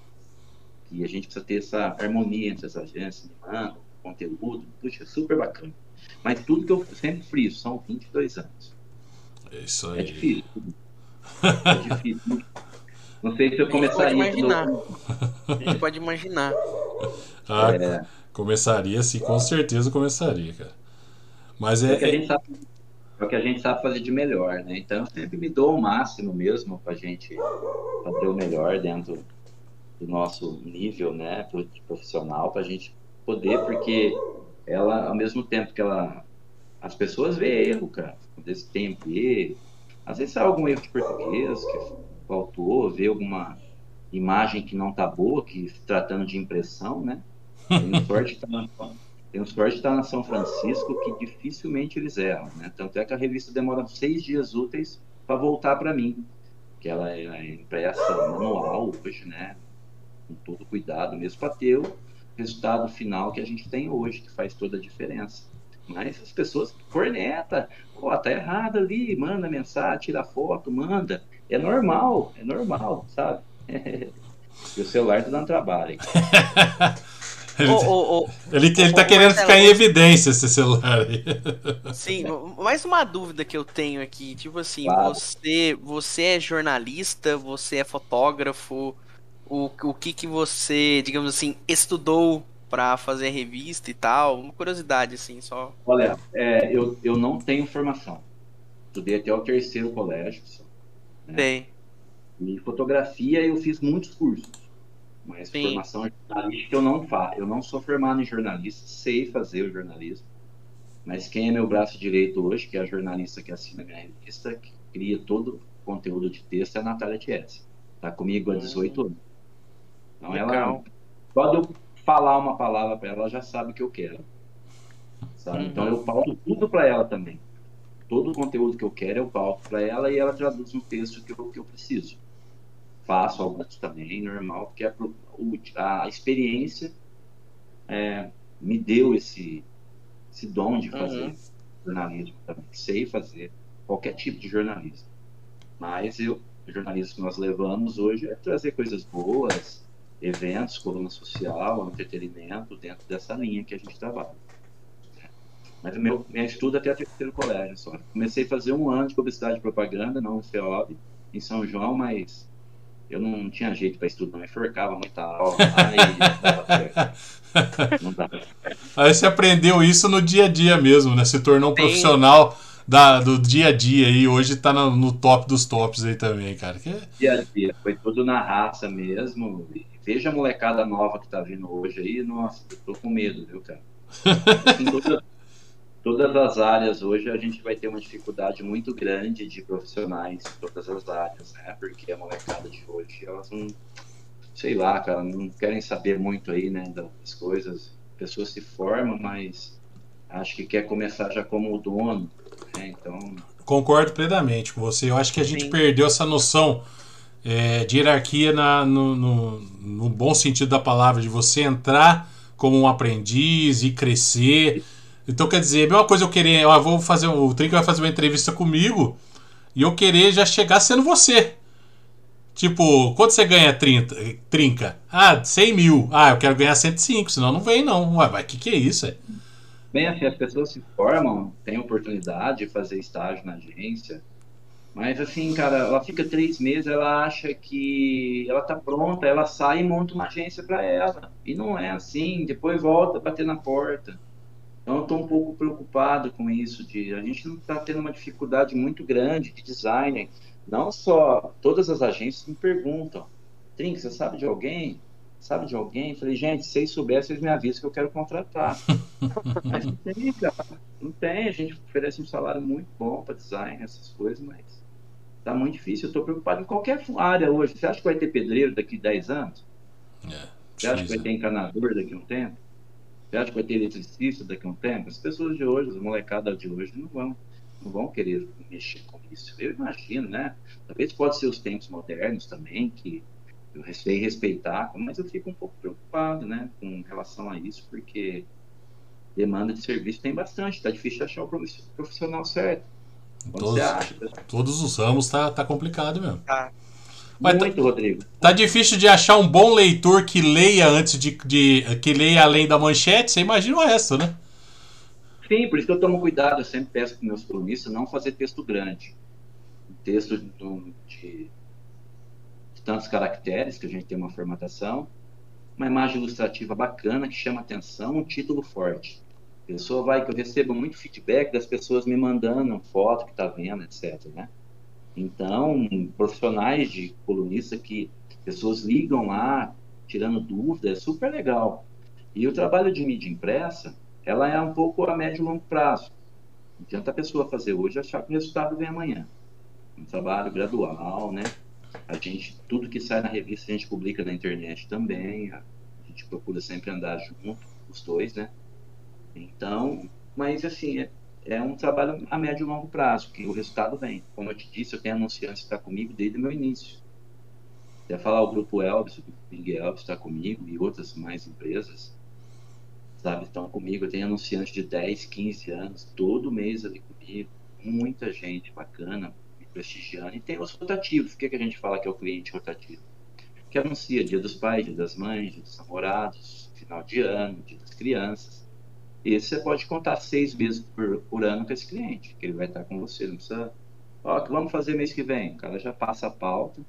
que a gente precisa ter essa harmonia entre as agências, mano, conteúdo, puxa, super bacana. Mas tudo que eu sempre friso, são 22 anos. É isso aí. É difícil. É difícil. Não sei se eu começaria. A gente pode imaginar. A gente pode imaginar. Ah, é... começaria sim, com certeza começaria, cara. Mas é. é que a gente sabe é o que a gente sabe fazer de melhor, né? Então eu sempre me dou o máximo mesmo para a gente fazer o melhor dentro do nosso nível, né, profissional, para a gente poder, porque ela, ao mesmo tempo que ela, as pessoas vê erro, cara, às vezes tem às vezes há algum erro de português que faltou, vê alguma imagem que não tá boa, que se tratando de impressão, né? Tem sorte tá tem uns cortes que tá na São Francisco que dificilmente eles erram, né? Tanto é que a revista demora seis dias úteis para voltar para mim, que ela é impressa manual hoje, né? Com todo cuidado mesmo para ter resultado final que a gente tem hoje, que faz toda a diferença. Mas as pessoas corneta, ó, tá errado ali, manda mensagem, tira foto, manda. É normal, é normal, sabe? e o celular tá dando trabalho. Ele, oh, oh, ele, ele tá querendo Marcelo, ficar em evidência esse celular aí. Sim, mais uma dúvida que eu tenho aqui. Tipo assim, claro. você, você é jornalista, você é fotógrafo, o, o que que você, digamos assim, estudou para fazer revista e tal? Uma curiosidade, assim, só. Olha, é, eu, eu não tenho formação. Estudei até o terceiro colégio. Né? Tem. E fotografia eu fiz muitos cursos mas Sim. formação jornalística eu não faço. Eu não sou formado em jornalista, sei fazer o jornalismo. Mas quem é meu braço direito hoje, que é a jornalista que assina a minha revista, que cria todo o conteúdo de texto, é a Natália Thies. Está comigo há 18 anos. Então Legal. ela. Quando eu falar uma palavra para ela, ela já sabe o que eu quero. Sabe? Uhum. Então eu pauto tudo para ela também. Todo o conteúdo que eu quero eu pauto para ela e ela traduz no texto que eu, que eu preciso faço alguns também, normal, porque a, a experiência é, me deu esse, esse dom de fazer uhum. jornalismo também. Sei fazer qualquer tipo de jornalismo. Mas eu, o jornalismo que nós levamos hoje é trazer coisas boas, eventos, coluna social, entretenimento, dentro dessa linha que a gente trabalha. Mas meu, minha estudo até terceiro colégio só. Comecei a fazer um ano de publicidade e propaganda, não no FEOB, em São João, mas eu não tinha jeito para estudar, me enforcava muita aula. Aí, não dava aí você aprendeu isso no dia a dia mesmo, né? Se tornou um Sim. profissional da, do dia a dia e hoje tá no, no, top dos tops aí também, cara. Que... Dia a dia, foi tudo na raça mesmo. E veja a molecada nova que tá vindo hoje aí, nossa, eu tô com medo, viu, cara? Em todas, todas as áreas hoje a gente vai ter uma dificuldade muito grande de profissionais em todas as áreas, né? Porque a molecada de hoje, elas não, sei lá, cara, não querem saber muito aí, né, das coisas. A pessoa se forma, mas acho que quer começar já como dono, né? Então. Concordo plenamente com você. Eu acho que a gente Sim. perdeu essa noção é, de hierarquia na, no, no, no, bom sentido da palavra, de você entrar como um aprendiz e crescer. Então, quer dizer, a mesma coisa eu querer, vou fazer, o Trinca vai fazer uma entrevista comigo e eu querer já chegar sendo você. Tipo, quanto você ganha 30, trinca? Ah, 100 mil. Ah, eu quero ganhar 105, senão não vem não. Ué, mas o que, que é isso? É? Bem, assim, as pessoas se formam, têm oportunidade de fazer estágio na agência, mas assim, cara, ela fica três meses, ela acha que ela tá pronta, ela sai e monta uma agência para ela. E não é assim, depois volta a bater na porta. Então eu tô um pouco preocupado com isso, de a gente não tá tendo uma dificuldade muito grande de design. Não só todas as agências me perguntam, Trin, você sabe de alguém? sabe de alguém? Falei, gente, se vocês soubessem, vocês me avisam que eu quero contratar. mas não tem, cara. Não tem. A gente oferece um salário muito bom para design, essas coisas, mas tá muito difícil. Eu estou preocupado em qualquer área hoje. Você acha que vai ter pedreiro daqui a 10 anos? É, Você acha que vai ter encanador daqui a um tempo? Você acha que vai ter eletricista daqui a um tempo? As pessoas de hoje, as molecadas de hoje, não vão, não vão querer mexer com isso. Eu imagino, né? Talvez pode ser os tempos modernos também, que eu sei respeitar, mas eu fico um pouco preocupado, né, com relação a isso, porque demanda de serviço tem bastante, tá difícil achar o profissional certo. Todos, todos, os ramos tá, tá complicado mesmo. Tá. Mas Muito, tá, Rodrigo. Tá difícil de achar um bom leitor que leia antes de, de que leia além da manchete, você imagina o resto, né? Sim, por isso que eu tomo cuidado, eu sempre peço para meus colunistas não fazer texto grande. texto de tantos caracteres, que a gente tem uma formatação, uma imagem ilustrativa bacana que chama atenção, um título forte. Pessoa vai, que eu recebo muito feedback das pessoas me mandando foto que está vendo, etc. Né? Então, profissionais de colunista que pessoas ligam lá, tirando dúvida, é super legal. E o trabalho de mídia impressa, ela é um pouco a médio e longo prazo. Não adianta a pessoa fazer hoje achar que o resultado vem amanhã. Um trabalho gradual, né? A gente, tudo que sai na revista a gente publica na internet também. A gente procura sempre andar junto, os dois, né? Então, mas assim, é, é um trabalho a médio e longo prazo, que o resultado vem. Como eu te disse, eu tenho anunciantes que está comigo desde o meu início. Até falar o grupo Elvis, o Big Elvis está comigo e outras mais empresas, sabe, estão comigo. Eu tenho anunciantes de 10, 15 anos, todo mês ali comigo. Muita gente bacana, prestigiando. E tem os rotativos. O que, é que a gente fala que é o cliente rotativo? Que anuncia dia dos pais, dia das mães, dia dos namorados, final de ano, dia das crianças. Esse você pode contar seis vezes por, por ano com esse cliente, que ele vai estar com você. Não precisa. Ó, que vamos fazer mês que vem? O cara já passa a pauta,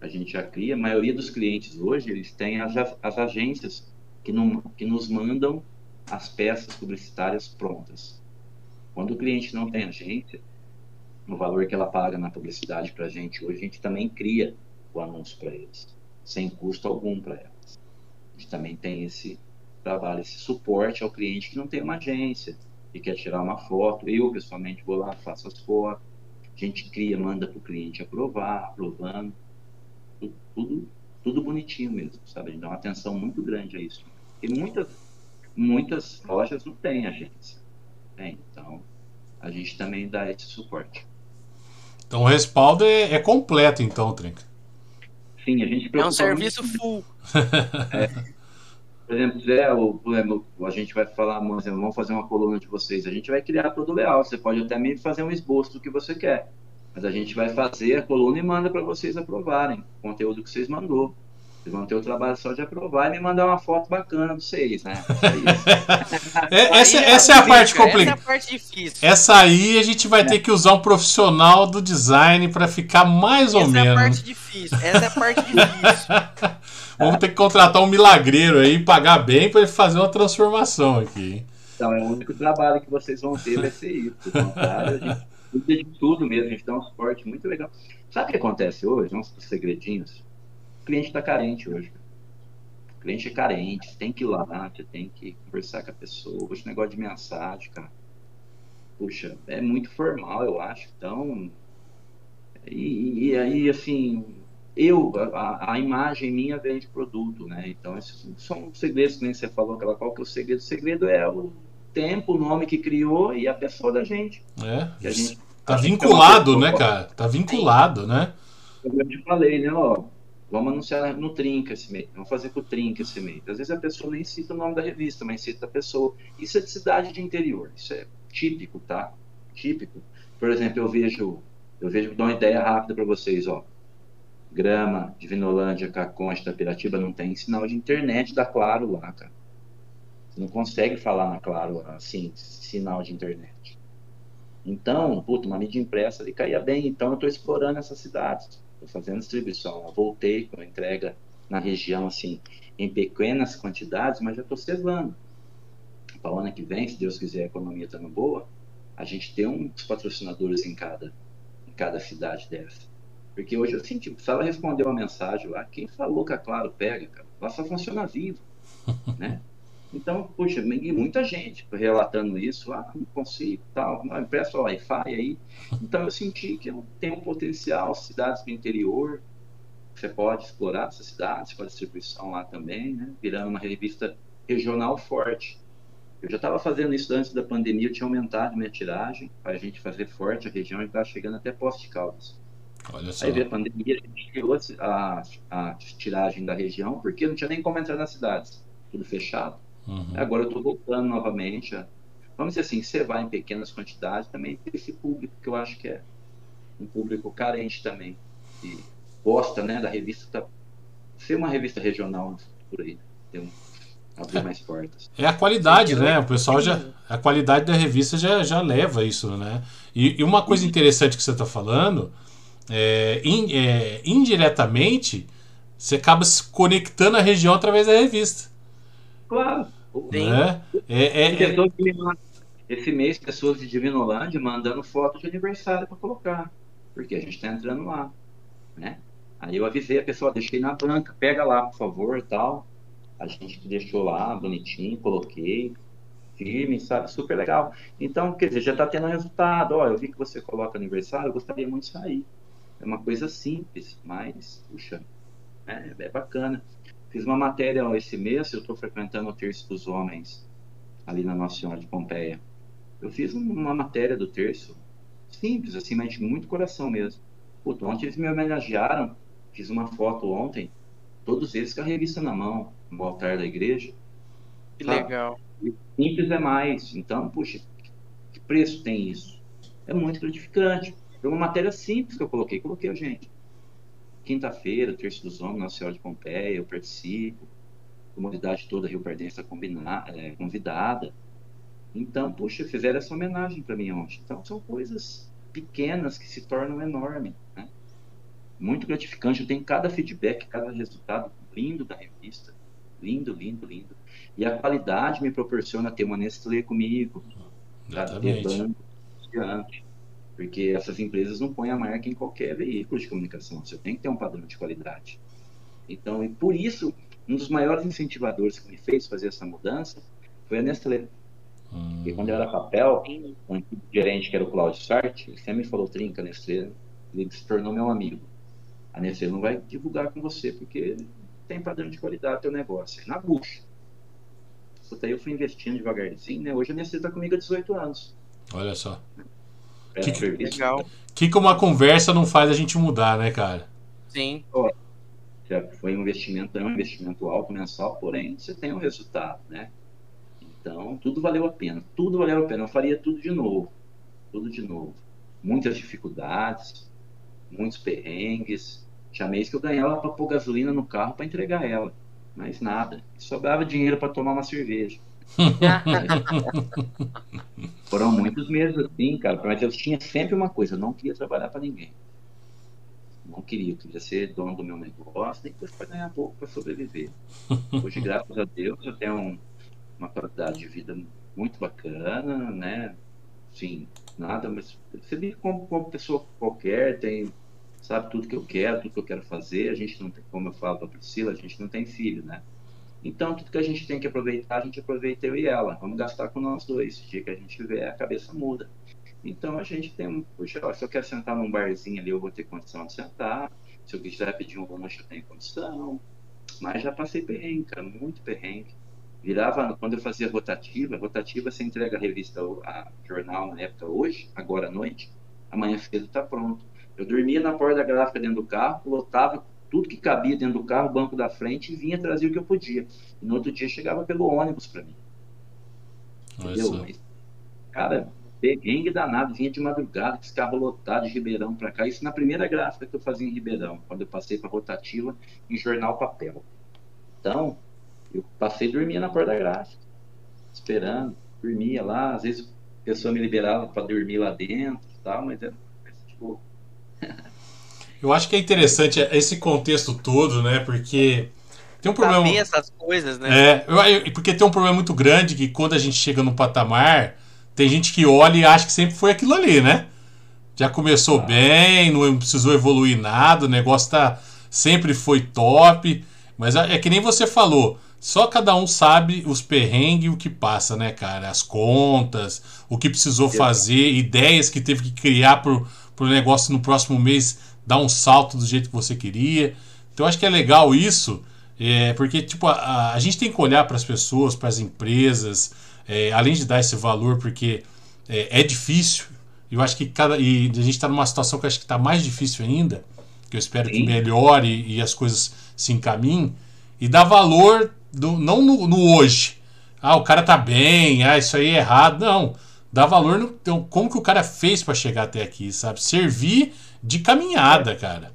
a gente já cria. A maioria dos clientes hoje, eles têm as, as agências que, não, que nos mandam as peças publicitárias prontas. Quando o cliente não tem agência, no valor que ela paga na publicidade para a gente hoje, a gente também cria o anúncio para eles, sem custo algum para elas. A gente também tem esse trabalho, esse suporte ao cliente que não tem uma agência e quer tirar uma foto. Eu, pessoalmente, vou lá, faço as fotos, a gente cria, manda para o cliente aprovar, aprovando, tudo, tudo, tudo, bonitinho mesmo, sabe? A gente dá uma atenção muito grande a isso. E muitas, muitas lojas não têm agência. Tem, então, a gente também dá esse suporte. Então o respaldo é, é completo, então, Trinca. Sim, a gente É um serviço muito... full. é. Por exemplo, Zé, o, a gente vai falar, vamos fazer uma coluna de vocês. A gente vai criar todo o layout. Você pode até mesmo fazer um esboço do que você quer. Mas a gente vai fazer a coluna e manda para vocês aprovarem o conteúdo que vocês mandou. Vocês vão ter o trabalho só de aprovar e me mandar uma foto bacana de vocês, né? É, essa, essa é a parte complicada. Essa é a parte difícil. Essa aí a gente vai é. ter que usar um profissional do design para ficar mais essa ou menos. Essa é a parte difícil. Essa é a parte difícil. Vamos ter que contratar um milagreiro aí, pagar bem para ele fazer uma transformação aqui. Então, é o único trabalho que vocês vão ter vai ser isso. O contrário, a gente cuida de tudo mesmo, a gente dá um suporte muito legal. Sabe o que acontece hoje? Uns segredinhos cliente está carente hoje. O cliente é carente, tem que ir lá, tem que conversar com a pessoa. Hoje, negócio de mensagem, cara. Puxa, é muito formal, eu acho. Então, e, e aí, assim, eu, a, a, imagem minha vem de produto, né? Então, esses são segredos que nem você falou, aquela qual que é o segredo? O segredo é o tempo, o nome que criou e a pessoa da gente. É. Que a gente tá vinculado, né, cara? Tá vinculado, né? Eu te falei, né, ó, Vamos anunciar no Trinca esse mês. Vamos fazer com o Trinca esse mês. Às vezes a pessoa nem cita o nome da revista, mas cita a pessoa. Isso é de cidade de interior. Isso é típico, tá? Típico. Por exemplo, eu vejo, eu vejo, dou uma ideia rápida para vocês, ó. Grama, Divinolândia, Caconde, Tapiratiba não tem sinal de internet da Claro lá, cara. Você não consegue falar na Claro assim, sinal de internet. Então, puta, uma mídia impressa ali caía bem. Então eu estou explorando essas cidades estou fazendo distribuição. Eu voltei com a entrega na região, assim, em pequenas quantidades, mas já estou cevando. Para o ano que vem, se Deus quiser, a economia estando boa, a gente tem uns patrocinadores em cada, em cada cidade dessa. Porque hoje eu senti, se ela responder uma mensagem lá, quem falou que a Claro pega, cara, ela só funciona vivo, né? Então, puxa, muita gente relatando isso, ah, não consigo, tal, não, empresta o Wi-Fi aí. Então eu senti que eu tenho um potencial, cidades do interior, você pode explorar essas cidades, com a distribuição lá também, né? Virando uma revista regional forte. Eu já estava fazendo isso antes da pandemia, eu tinha aumentado minha tiragem para a gente fazer forte a região e estava chegando até Poste de Caldas. Olha só. Aí veio a pandemia, a gente tirou a, a, tiragem da região, porque não tinha nem como entrar nas cidades, tudo fechado. Uhum. Agora eu estou voltando novamente. A, vamos dizer assim, você vai em pequenas quantidades também tem esse público que eu acho que é um público carente também. E gosta né, da revista. Tá, ser uma revista regional por aí. Ter um, abrir mais portas. É a qualidade, né? O pessoal já. A qualidade da revista já, já leva isso, né? E, e uma coisa interessante que você está falando, é, in, é, indiretamente, você acaba se conectando à região através da revista. Claro. Né? É, é, é... Esse mês, pessoas de Divinolândia mandando foto de aniversário para colocar, porque a gente está entrando lá, né? Aí eu avisei a pessoa, deixei na banca, pega lá, por favor, tal. A gente deixou lá, bonitinho, coloquei, firme, sabe? Super legal. Então, quer dizer, já está tendo resultado. Ó, eu vi que você coloca aniversário, eu gostaria muito de sair. É uma coisa simples, mas, puxa, é, é bacana. Fiz uma matéria esse mês, eu estou frequentando o Terço dos Homens, ali na Nossa Senhora de Pompeia. Eu fiz uma matéria do terço, simples, assim, mas de muito coração mesmo. Puta, ontem eles me homenagearam, fiz uma foto ontem, todos eles com a revista na mão, no altar da igreja. Que sabe? legal. Simples é mais. Então, puxa, que preço tem isso? É muito gratificante. Foi uma matéria simples que eu coloquei, coloquei a gente quinta-feira, Terço dos Homens, Nossa Senhora de Pompeia, eu participo. A comunidade toda Rio Pardense está é, convidada. Então, puxa, fizeram essa homenagem para mim ontem. Então, são coisas pequenas que se tornam enormes. Né? Muito gratificante. Eu tenho cada feedback, cada resultado lindo da revista. Lindo, lindo, lindo. E a qualidade me proporciona ter uma Nestlé comigo. Exatamente. Ter banco, porque essas empresas não põem a marca em qualquer veículo de comunicação. Você tem que ter um padrão de qualidade. Então, e por isso, um dos maiores incentivadores que me fez fazer essa mudança foi a Nestlé. Hum. Porque quando eu era papel, o gerente, que era o Claudio Sartre, ele sempre me falou, trinca, Nestlé, ele se tornou meu amigo. A Nestlé não vai divulgar com você, porque tem padrão de qualidade teu negócio. É na bucha. Puta, eu fui investindo devagarzinho, né? Hoje a Nestlé está comigo há 18 anos. Olha só. Que, que, legal. que uma conversa não faz a gente mudar, né, cara? Sim. já foi um investimento, é um investimento alto mensal, porém você tem um resultado, né? Então, tudo valeu a pena. Tudo valeu a pena. Eu faria tudo de novo. Tudo de novo. Muitas dificuldades, muitos perrengues, Tinha mês que eu ganhava para pôr gasolina no carro para entregar ela. Mas nada. Sobrava dinheiro para tomar uma cerveja. Foram muitos meses assim, cara. Mas eu tinha sempre uma coisa: não queria trabalhar para ninguém. Não queria, eu queria ser dono do meu negócio, depois para ganhar pouco para sobreviver. Hoje, graças a Deus, eu tenho um, uma qualidade de vida muito bacana, né? Sim, nada, mas você como, como pessoa qualquer, tem, sabe tudo que eu quero, tudo que eu quero fazer. A gente não tem, como eu falo para Priscila, a gente não tem filho, né? Então, tudo que a gente tem que aproveitar, a gente aproveita eu e ela. Vamos gastar com nós dois. O dia que a gente tiver, a cabeça muda. Então, a gente tem, puxa, ó, se eu quero sentar num barzinho ali, eu vou ter condição de sentar. Se eu quiser pedir um lanche, eu tenho condição. Mas já passei perrengue, cara, muito perrengue. Virava, quando eu fazia rotativa, rotativa você entrega a revista, a jornal na época hoje, agora à noite, amanhã cedo está pronto. Eu dormia na porta da gráfica dentro do carro, lotava tudo que cabia dentro do carro, banco da frente, e vinha trazer o que eu podia. E no outro dia chegava pelo ônibus para mim. Entendeu? Mas, cara, perrengue danado, vinha de madrugada, esse carro lotado de Ribeirão para cá. Isso na primeira gráfica que eu fazia em Ribeirão, quando eu passei para rotativa em jornal papel. Então, eu passei e dormia na porta da gráfica, esperando, dormia lá, às vezes a pessoa me liberava para dormir lá dentro e tal, mas era tipo. Eu acho que é interessante esse contexto todo, né? Porque tem um problema. Saber essas coisas, né? É, porque tem um problema muito grande que quando a gente chega no patamar, tem gente que olha e acha que sempre foi aquilo ali, né? Já começou ah. bem, não precisou evoluir nada, o negócio tá, sempre foi top. Mas é, é que nem você falou. Só cada um sabe os perrengues e o que passa, né, cara? As contas, o que precisou fazer, ideias que teve que criar pro, pro negócio no próximo mês dar um salto do jeito que você queria. Então eu acho que é legal isso, é, porque tipo, a, a gente tem que olhar para as pessoas, para as empresas, é, além de dar esse valor, porque é, é difícil. Eu acho que cada. E a gente está numa situação que acho que está mais difícil ainda, que eu espero Sim. que melhore e as coisas se encaminhem, e dar valor do, não no, no, hoje. Ah, o cara tá bem, ah, isso aí é errado. Não. Dá valor no então, como que o cara fez para chegar até aqui, sabe? Servir de caminhada, cara.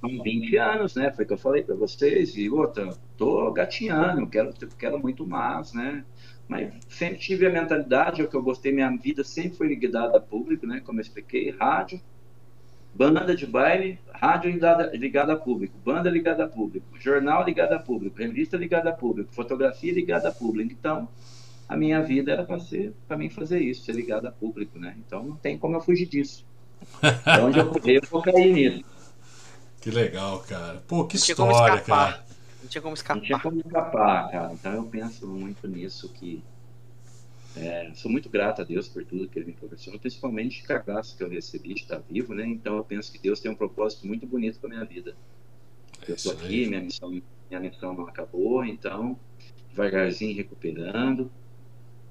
São 20 anos, né? Foi o que eu falei para vocês. E outra, tô gatinhando, quero, quero muito mais, né? Mas sempre tive a mentalidade, é o que eu gostei, minha vida sempre foi ligada a público, né? Como eu expliquei, rádio, banda de baile, rádio ligada, ligada a público, banda ligada a público, jornal ligado a público, revista ligada a público, fotografia ligada a público. Então, a minha vida era para ser para mim fazer isso, ser ligada a público, né? Então não tem como eu fugir disso. Então, onde eu correr, eu vou cair nisso. Que legal, cara. Pô, que história, cara. Não tinha como escapar. Não tinha como escapar, cara. Então eu penso muito nisso que é, sou muito grato a Deus por tudo que Ele me proporcionou, principalmente a graça que eu recebi de estar vivo, né? Então eu penso que Deus tem um propósito muito bonito para minha vida. Eu estou aqui, minha missão, minha missão não acabou, então devagarzinho recuperando,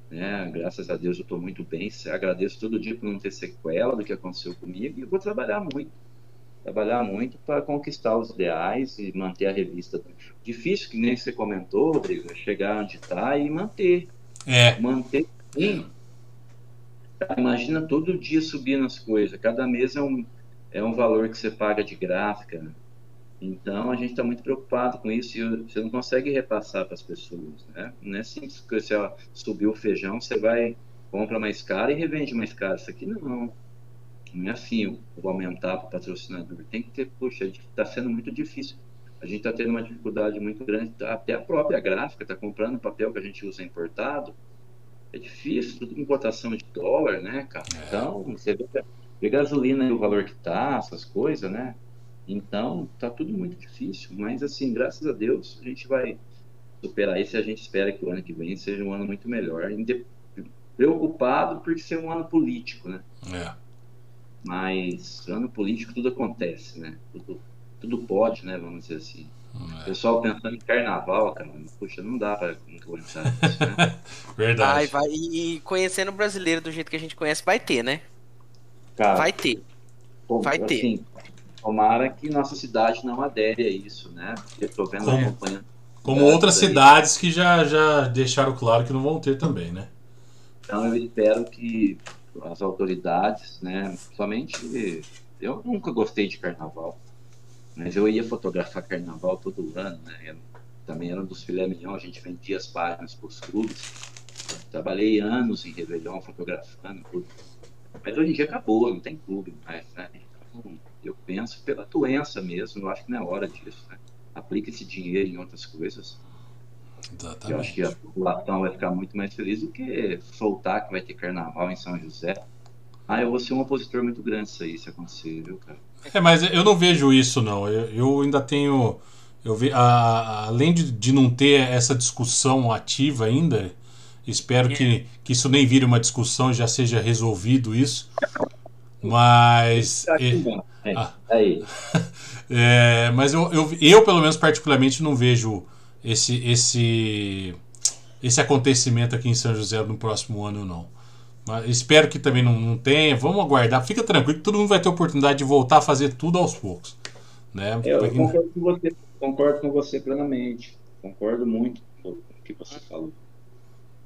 né? Graças a Deus eu estou muito bem. Agradeço todo dia por não ter sequela do que aconteceu comigo e eu vou trabalhar muito, trabalhar muito para conquistar os ideais e manter a revista. Difícil que nem você comentou, Rodrigo, é chegar onde está e manter é. Manter. Sim. Imagina todo dia subindo as coisas. Cada mês é um, é um valor que você paga de gráfica. Então a gente está muito preocupado com isso e você não consegue repassar para as pessoas, né? Não é simples que você ó, subiu o feijão, você vai compra mais caro e revende mais caro. Isso aqui não, não é assim. Vou aumentar para o patrocinador. Tem que ter, puxa, está sendo muito difícil a gente está tendo uma dificuldade muito grande, até a própria gráfica está comprando papel que a gente usa importado. É difícil, tudo importação de dólar, né, cara? É. Então, você vê, vê gasolina e o valor que tá, essas coisas, né? Então, tá tudo muito difícil. Mas, assim, graças a Deus, a gente vai superar isso e a gente espera que o ano que vem seja um ano muito melhor. Preocupado por ser um ano político, né? É. Mas, ano político, tudo acontece, né? Tudo tudo pode, né? Vamos dizer assim. É. Pessoal pensando em carnaval, cara, puxa, não dá pra aguentar isso, né? Verdade. Ai, vai, e conhecendo o brasileiro do jeito que a gente conhece, vai ter, né? Cara, vai ter. Bom, vai ter. Assim, tomara que nossa cidade não adere a isso, né? Porque eu tô vendo como, acompanhando. Como outras cidades que já, já deixaram claro que não vão ter também, né? Então eu espero que as autoridades, né? Somente eu nunca gostei de carnaval. Mas eu ia fotografar carnaval todo ano, né? Eu, também era um dos filé mignon, a gente vendia as páginas para os clubes. Trabalhei anos em Réveillon fotografando tudo. Mas hoje em dia acabou, não tem clube mais, né? Então, eu penso pela doença mesmo, eu acho que não é hora disso, né? Aplica esse dinheiro em outras coisas. Exatamente. Eu acho que a população vai ficar muito mais feliz do que soltar que vai ter carnaval em São José. Ah, eu vou ser um opositor muito grande isso aí, se acontecer, viu, cara? É, mas eu não vejo isso, não. Eu, eu ainda tenho. Eu ve, a, além de, de não ter essa discussão ativa ainda, espero é. que, que isso nem vire uma discussão, já seja resolvido isso. Mas. É, ah, aí. é, mas eu, eu, eu, pelo menos, particularmente, não vejo esse, esse, esse acontecimento aqui em São José no próximo ano, não. Mas espero que também não, não tenha. Vamos aguardar. Fica tranquilo que todo mundo vai ter oportunidade de voltar a fazer tudo aos poucos. Né? Eu, eu concordo, com você, concordo com você plenamente. Concordo muito com o que você falou.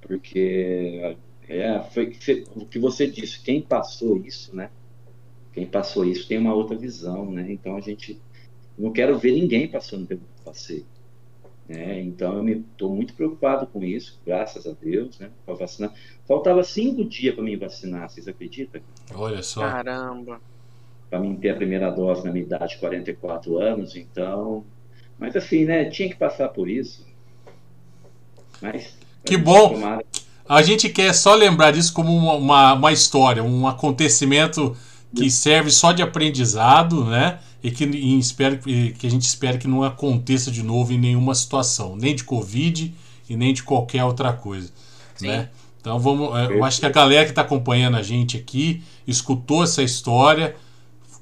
Porque é, foi o que você disse. Quem passou isso, né? Quem passou isso tem uma outra visão, né? Então a gente não quero ver ninguém passando pelo que passei. Né? Então eu estou muito preocupado com isso, graças a Deus, né? Para vacinar. Faltava cinco dias para me vacinar, vocês acreditam? Olha só. Caramba. Para mim ter a primeira dose na minha idade, 44 anos, então. Mas assim, né? Tinha que passar por isso. Mas. Que bom! Tomara... A gente quer só lembrar disso como uma, uma, uma história, um acontecimento que serve só de aprendizado, né? E que, e espero, que a gente espera que não aconteça de novo em nenhuma situação, nem de Covid e nem de qualquer outra coisa. Sim. Né? Então vamos. É, eu acho que a galera que está acompanhando a gente aqui escutou essa história,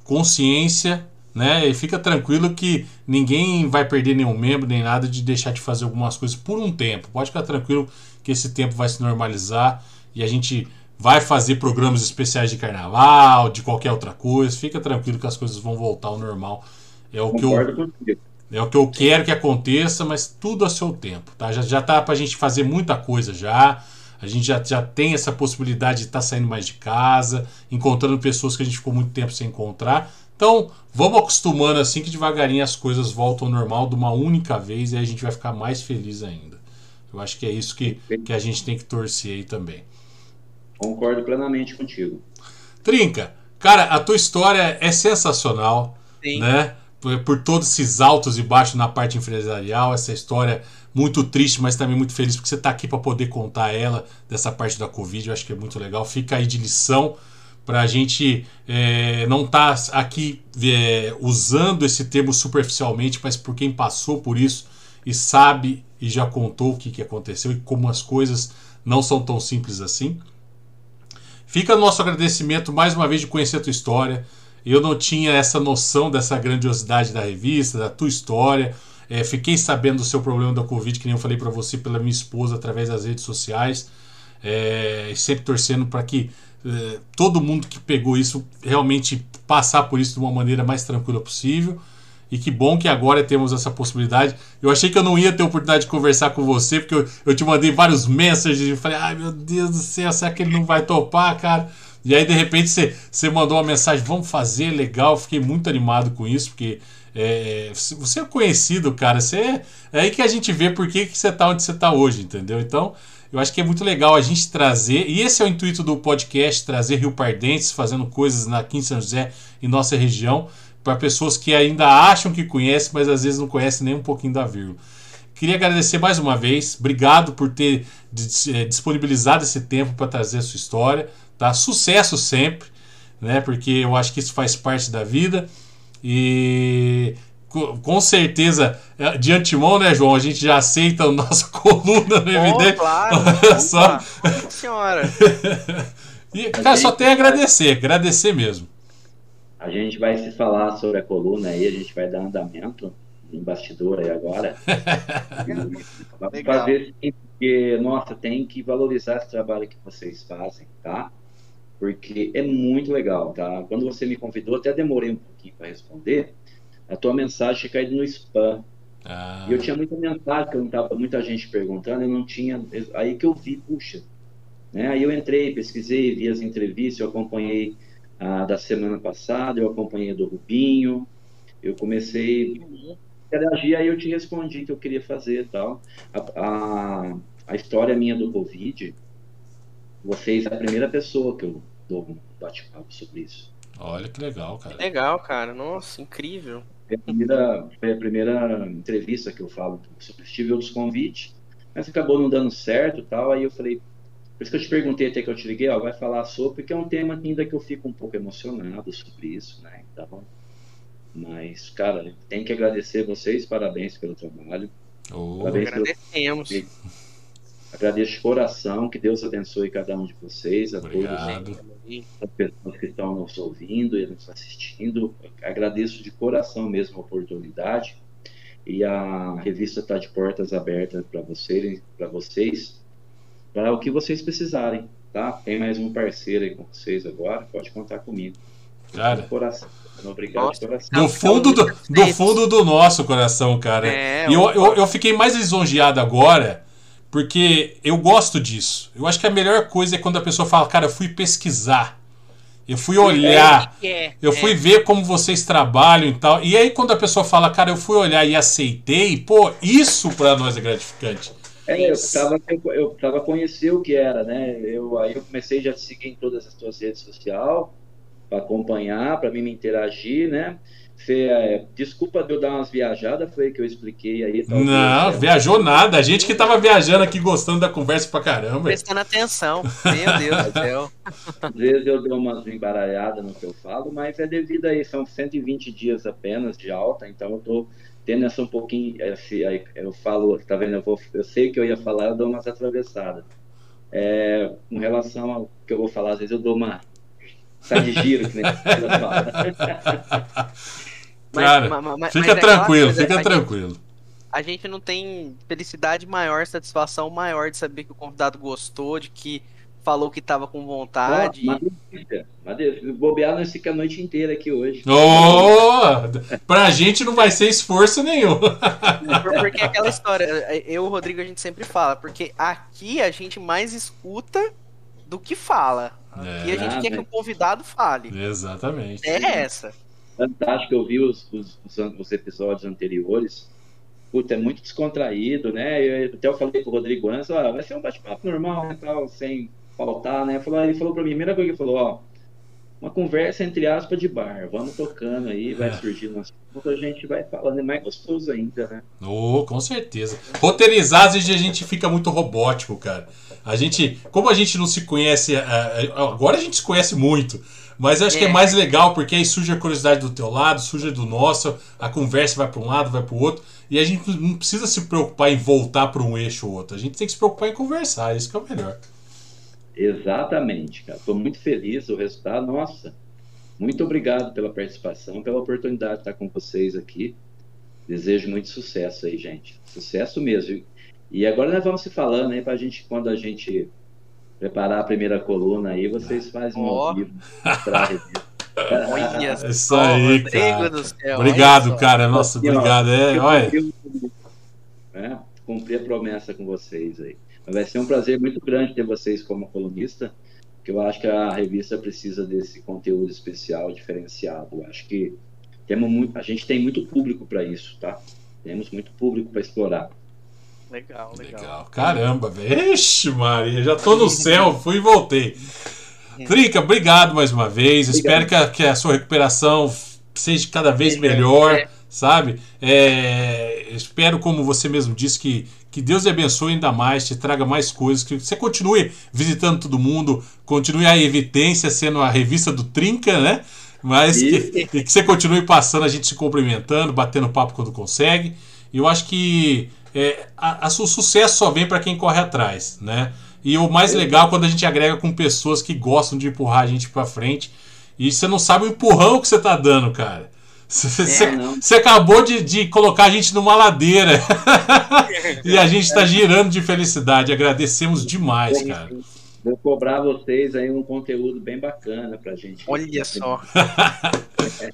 consciência, né? E fica tranquilo que ninguém vai perder nenhum membro nem nada de deixar de fazer algumas coisas por um tempo. Pode ficar tranquilo que esse tempo vai se normalizar e a gente vai fazer programas especiais de carnaval, de qualquer outra coisa. Fica tranquilo que as coisas vão voltar ao normal. É o Concordo que eu é o que eu quero que aconteça, mas tudo a seu tempo, tá? Já já tá pra gente fazer muita coisa já. A gente já, já tem essa possibilidade de estar tá saindo mais de casa, encontrando pessoas que a gente ficou muito tempo sem encontrar. Então, vamos acostumando assim que devagarinho as coisas voltam ao normal de uma única vez e aí a gente vai ficar mais feliz ainda. Eu acho que é isso que, que a gente tem que torcer aí também. Concordo plenamente contigo. Trinca, cara, a tua história é sensacional, Sim. né? Por, por, todos esses altos e baixos na parte empresarial, essa história muito triste, mas também muito feliz porque você está aqui para poder contar ela dessa parte da Covid. Eu acho que é muito legal. Fica aí de lição para a gente é, não estar tá aqui é, usando esse termo superficialmente, mas por quem passou por isso e sabe e já contou o que, que aconteceu e como as coisas não são tão simples assim. Fica nosso agradecimento mais uma vez de conhecer a tua história. Eu não tinha essa noção dessa grandiosidade da revista, da tua história. É, fiquei sabendo do seu problema da Covid, que nem eu falei para você, pela minha esposa, através das redes sociais. É, sempre torcendo para que é, todo mundo que pegou isso realmente passar por isso de uma maneira mais tranquila possível. E que bom que agora temos essa possibilidade. Eu achei que eu não ia ter oportunidade de conversar com você, porque eu, eu te mandei vários mensagens e falei, ai meu Deus do céu, será que ele não vai topar, cara? E aí, de repente, você, você mandou uma mensagem, vamos fazer, legal. Fiquei muito animado com isso, porque é, você é conhecido, cara. É, é aí que a gente vê por que, que você tá onde você tá hoje, entendeu? Então, eu acho que é muito legal a gente trazer, e esse é o intuito do podcast, trazer Rio Pardentes fazendo coisas aqui em São José e nossa região para pessoas que ainda acham que conhecem, mas às vezes não conhecem nem um pouquinho da vírgula. Queria agradecer mais uma vez, obrigado por ter eh, disponibilizado esse tempo para trazer a sua história, tá? Sucesso sempre, né? Porque eu acho que isso faz parte da vida e com certeza, eh, de antemão, né, João? A gente já aceita a nossa coluna no Evidente. Claro, só... senhora. e, cara, só tem a agradecer, agradecer mesmo. A gente vai se falar sobre a coluna aí, a gente vai dar andamento no bastidor aí agora. Vamos fazer sim, porque, nossa, tem que valorizar esse trabalho que vocês fazem, tá? Porque é muito legal, tá? Quando você me convidou, até demorei um pouquinho para responder, a tua mensagem tinha caído no spam. Ah. E eu tinha muita mensagem, que eu não tava, muita gente perguntando, eu não tinha. Aí que eu vi, puxa. Né? Aí eu entrei, pesquisei, vi as entrevistas, eu acompanhei da semana passada, eu acompanhei do Rubinho, eu comecei a interagir, aí eu te respondi que eu queria fazer tal. A, a, a história minha do Covid, vocês é a primeira pessoa que eu dou um bate-papo sobre isso. Olha que legal, cara. Legal, cara. Nossa, incrível. Foi a primeira, foi a primeira entrevista que eu falo sobre. Tive outros convites, mas acabou não dando certo tal. Aí eu falei, por isso que eu te perguntei até que eu te liguei, ó, vai falar sobre, porque é um tema ainda que eu fico um pouco emocionado sobre isso, né? Então, mas, cara, tem que agradecer vocês, parabéns pelo trabalho. Oh, parabéns agradecemos. Pelo... Agradeço de coração, que Deus abençoe cada um de vocês, a Obrigado. todos as pessoas que estão nos ouvindo e nos assistindo. Agradeço de coração mesmo a oportunidade. E a revista está de portas abertas para vocês, para vocês, para o que vocês precisarem, tá? Tem mais um parceiro aí com vocês agora, pode contar comigo. Cara, coração. Obrigado, Nossa, coração. Do fundo do, do fundo do nosso coração, cara. É, e eu, eu, eu fiquei mais lisonjeado agora porque eu gosto disso. Eu acho que a melhor coisa é quando a pessoa fala, cara, eu fui pesquisar. Eu fui olhar. É, eu fui é. ver como vocês trabalham e tal. E aí, quando a pessoa fala, cara, eu fui olhar e aceitei, pô, isso para nós é gratificante. É, eu tava, eu, eu tava conhecer o que era, né? Eu, aí eu comecei já a seguir em todas as suas redes sociais, para acompanhar, para mim me interagir, né? Fê, é, desculpa de eu dar umas viajadas, foi que eu expliquei aí. Talvez, não, é, viajou nada. A gente que tava viajando aqui gostando da conversa pra caramba. Prestando atenção. Meu Deus do céu. Às vezes eu dou umas embaralhadas no que eu falo, mas é devido a isso. São 120 dias apenas de alta, então eu tô tendo essa um pouquinho. Eu falo, tá vendo? Eu, vou, eu sei que eu ia falar, eu dou umas atravessadas. É, com relação ao que eu vou falar, às vezes eu dou uma. Sai de giro, que nem Cara, mas, mas, fica mas tranquilo, é fica tranquilo. Gente, a gente não tem felicidade maior, satisfação maior de saber que o convidado gostou, de que falou que estava com vontade. Oh, bobear nós fica a noite inteira aqui hoje. Oh, pra gente não vai ser esforço nenhum. Porque aquela história, eu e o Rodrigo a gente sempre fala, porque aqui a gente mais escuta do que fala. Aqui é, a gente ah, quer que o convidado fale. Exatamente. É essa fantástico. Eu vi os, os, os episódios anteriores. Puta, é muito descontraído, né? Eu, até eu falei pro Rodrigo antes, ó, vai ser um bate-papo normal, né, tal, sem faltar, né? Falou, ele falou pra mim, a primeira coisa que ele falou, ó, uma conversa entre aspas de bar, vamos tocando aí, vai é. surgindo umas coisas, a gente vai falando, é mais gostoso ainda, né? Oh, com certeza. Roteirizar, às vezes a gente fica muito robótico, cara. A gente, como a gente não se conhece, é, é, agora a gente se conhece muito, mas eu acho é. que é mais legal, porque aí surge a curiosidade do teu lado, surge do nosso, a conversa vai para um lado, vai para o outro, e a gente não precisa se preocupar em voltar para um eixo ou outro. A gente tem que se preocupar em conversar, isso que é o melhor. Exatamente, cara. Estou muito feliz o resultado. Nossa, muito obrigado pela participação, pela oportunidade de estar com vocês aqui. Desejo muito sucesso aí, gente. Sucesso mesmo. E agora nós vamos se falando aí para a gente, quando a gente preparar a primeira coluna aí, vocês fazem um ao vivo. É isso aí, cara. Obrigado, cara. Nossa, obrigado. É, olha. É, cumprir a promessa com vocês aí. Vai ser um prazer muito grande ter vocês como colunista, porque eu acho que a revista precisa desse conteúdo especial, diferenciado. Eu acho que temos muito, a gente tem muito público para isso, tá? Temos muito público para explorar. Legal, legal. Legal. Caramba, Vixe, Maria, já tô no céu, fui e voltei. Trica, obrigado mais uma vez. Obrigado. Espero que a, que a, sua recuperação seja cada vez melhor, é. sabe? É, espero, como você mesmo disse, que, que Deus te abençoe ainda mais, te traga mais coisas, que você continue visitando todo mundo, continue a Evidência sendo a revista do Trinca, né? Mas que, que, você continue passando, a gente se cumprimentando, batendo papo quando consegue. E eu acho que é, a, a, o sucesso só vem para quem corre atrás, né? E o mais legal é quando a gente agrega com pessoas que gostam de empurrar a gente para frente. E você não sabe o empurrão que você tá dando, cara. Você, é, acabou de, de, colocar a gente numa ladeira. e a gente está girando de felicidade. Agradecemos demais, cara. Vou cobrar vocês aí um conteúdo bem bacana pra gente. Olha só.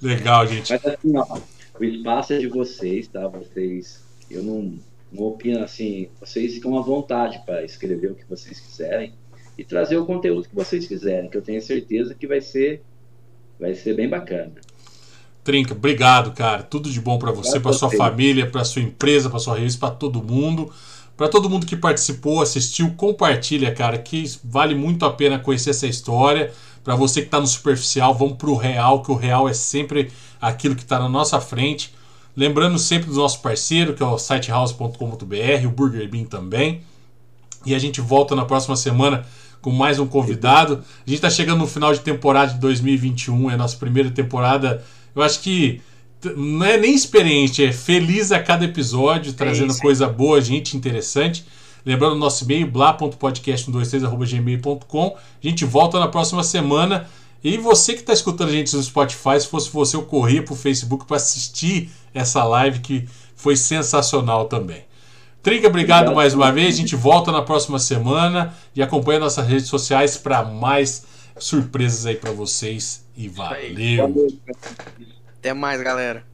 Legal, gente. Mas assim, ó, o espaço é de vocês, tá? Vocês. Eu não uma opinião assim, vocês ficam à vontade para escrever o que vocês quiserem e trazer o conteúdo que vocês quiserem, que eu tenho certeza que vai ser vai ser bem bacana. Trinca, obrigado, cara. Tudo de bom para você, para sua família, para sua empresa, para sua revista, para todo mundo. Para todo mundo que participou, assistiu, compartilha, cara, que vale muito a pena conhecer essa história. Para você que está no superficial, vamos para o real, que o real é sempre aquilo que está na nossa frente. Lembrando sempre do nosso parceiro, que é o sitehouse.com.br, o Burger Bean também. E a gente volta na próxima semana com mais um convidado. A gente está chegando no final de temporada de 2021, é a nossa primeira temporada. Eu acho que não é nem experiente, é feliz a cada episódio, trazendo é coisa boa, gente interessante. Lembrando nosso e-mail, blá.podcast123.gmail.com. A gente volta na próxima semana. E você que está escutando a gente no Spotify, se fosse você, eu corria para o Facebook para assistir essa live que foi sensacional também. Trinca, obrigado, obrigado mais uma vez. A gente volta na próxima semana e acompanha nossas redes sociais para mais surpresas aí para vocês. E valeu! Até mais, galera.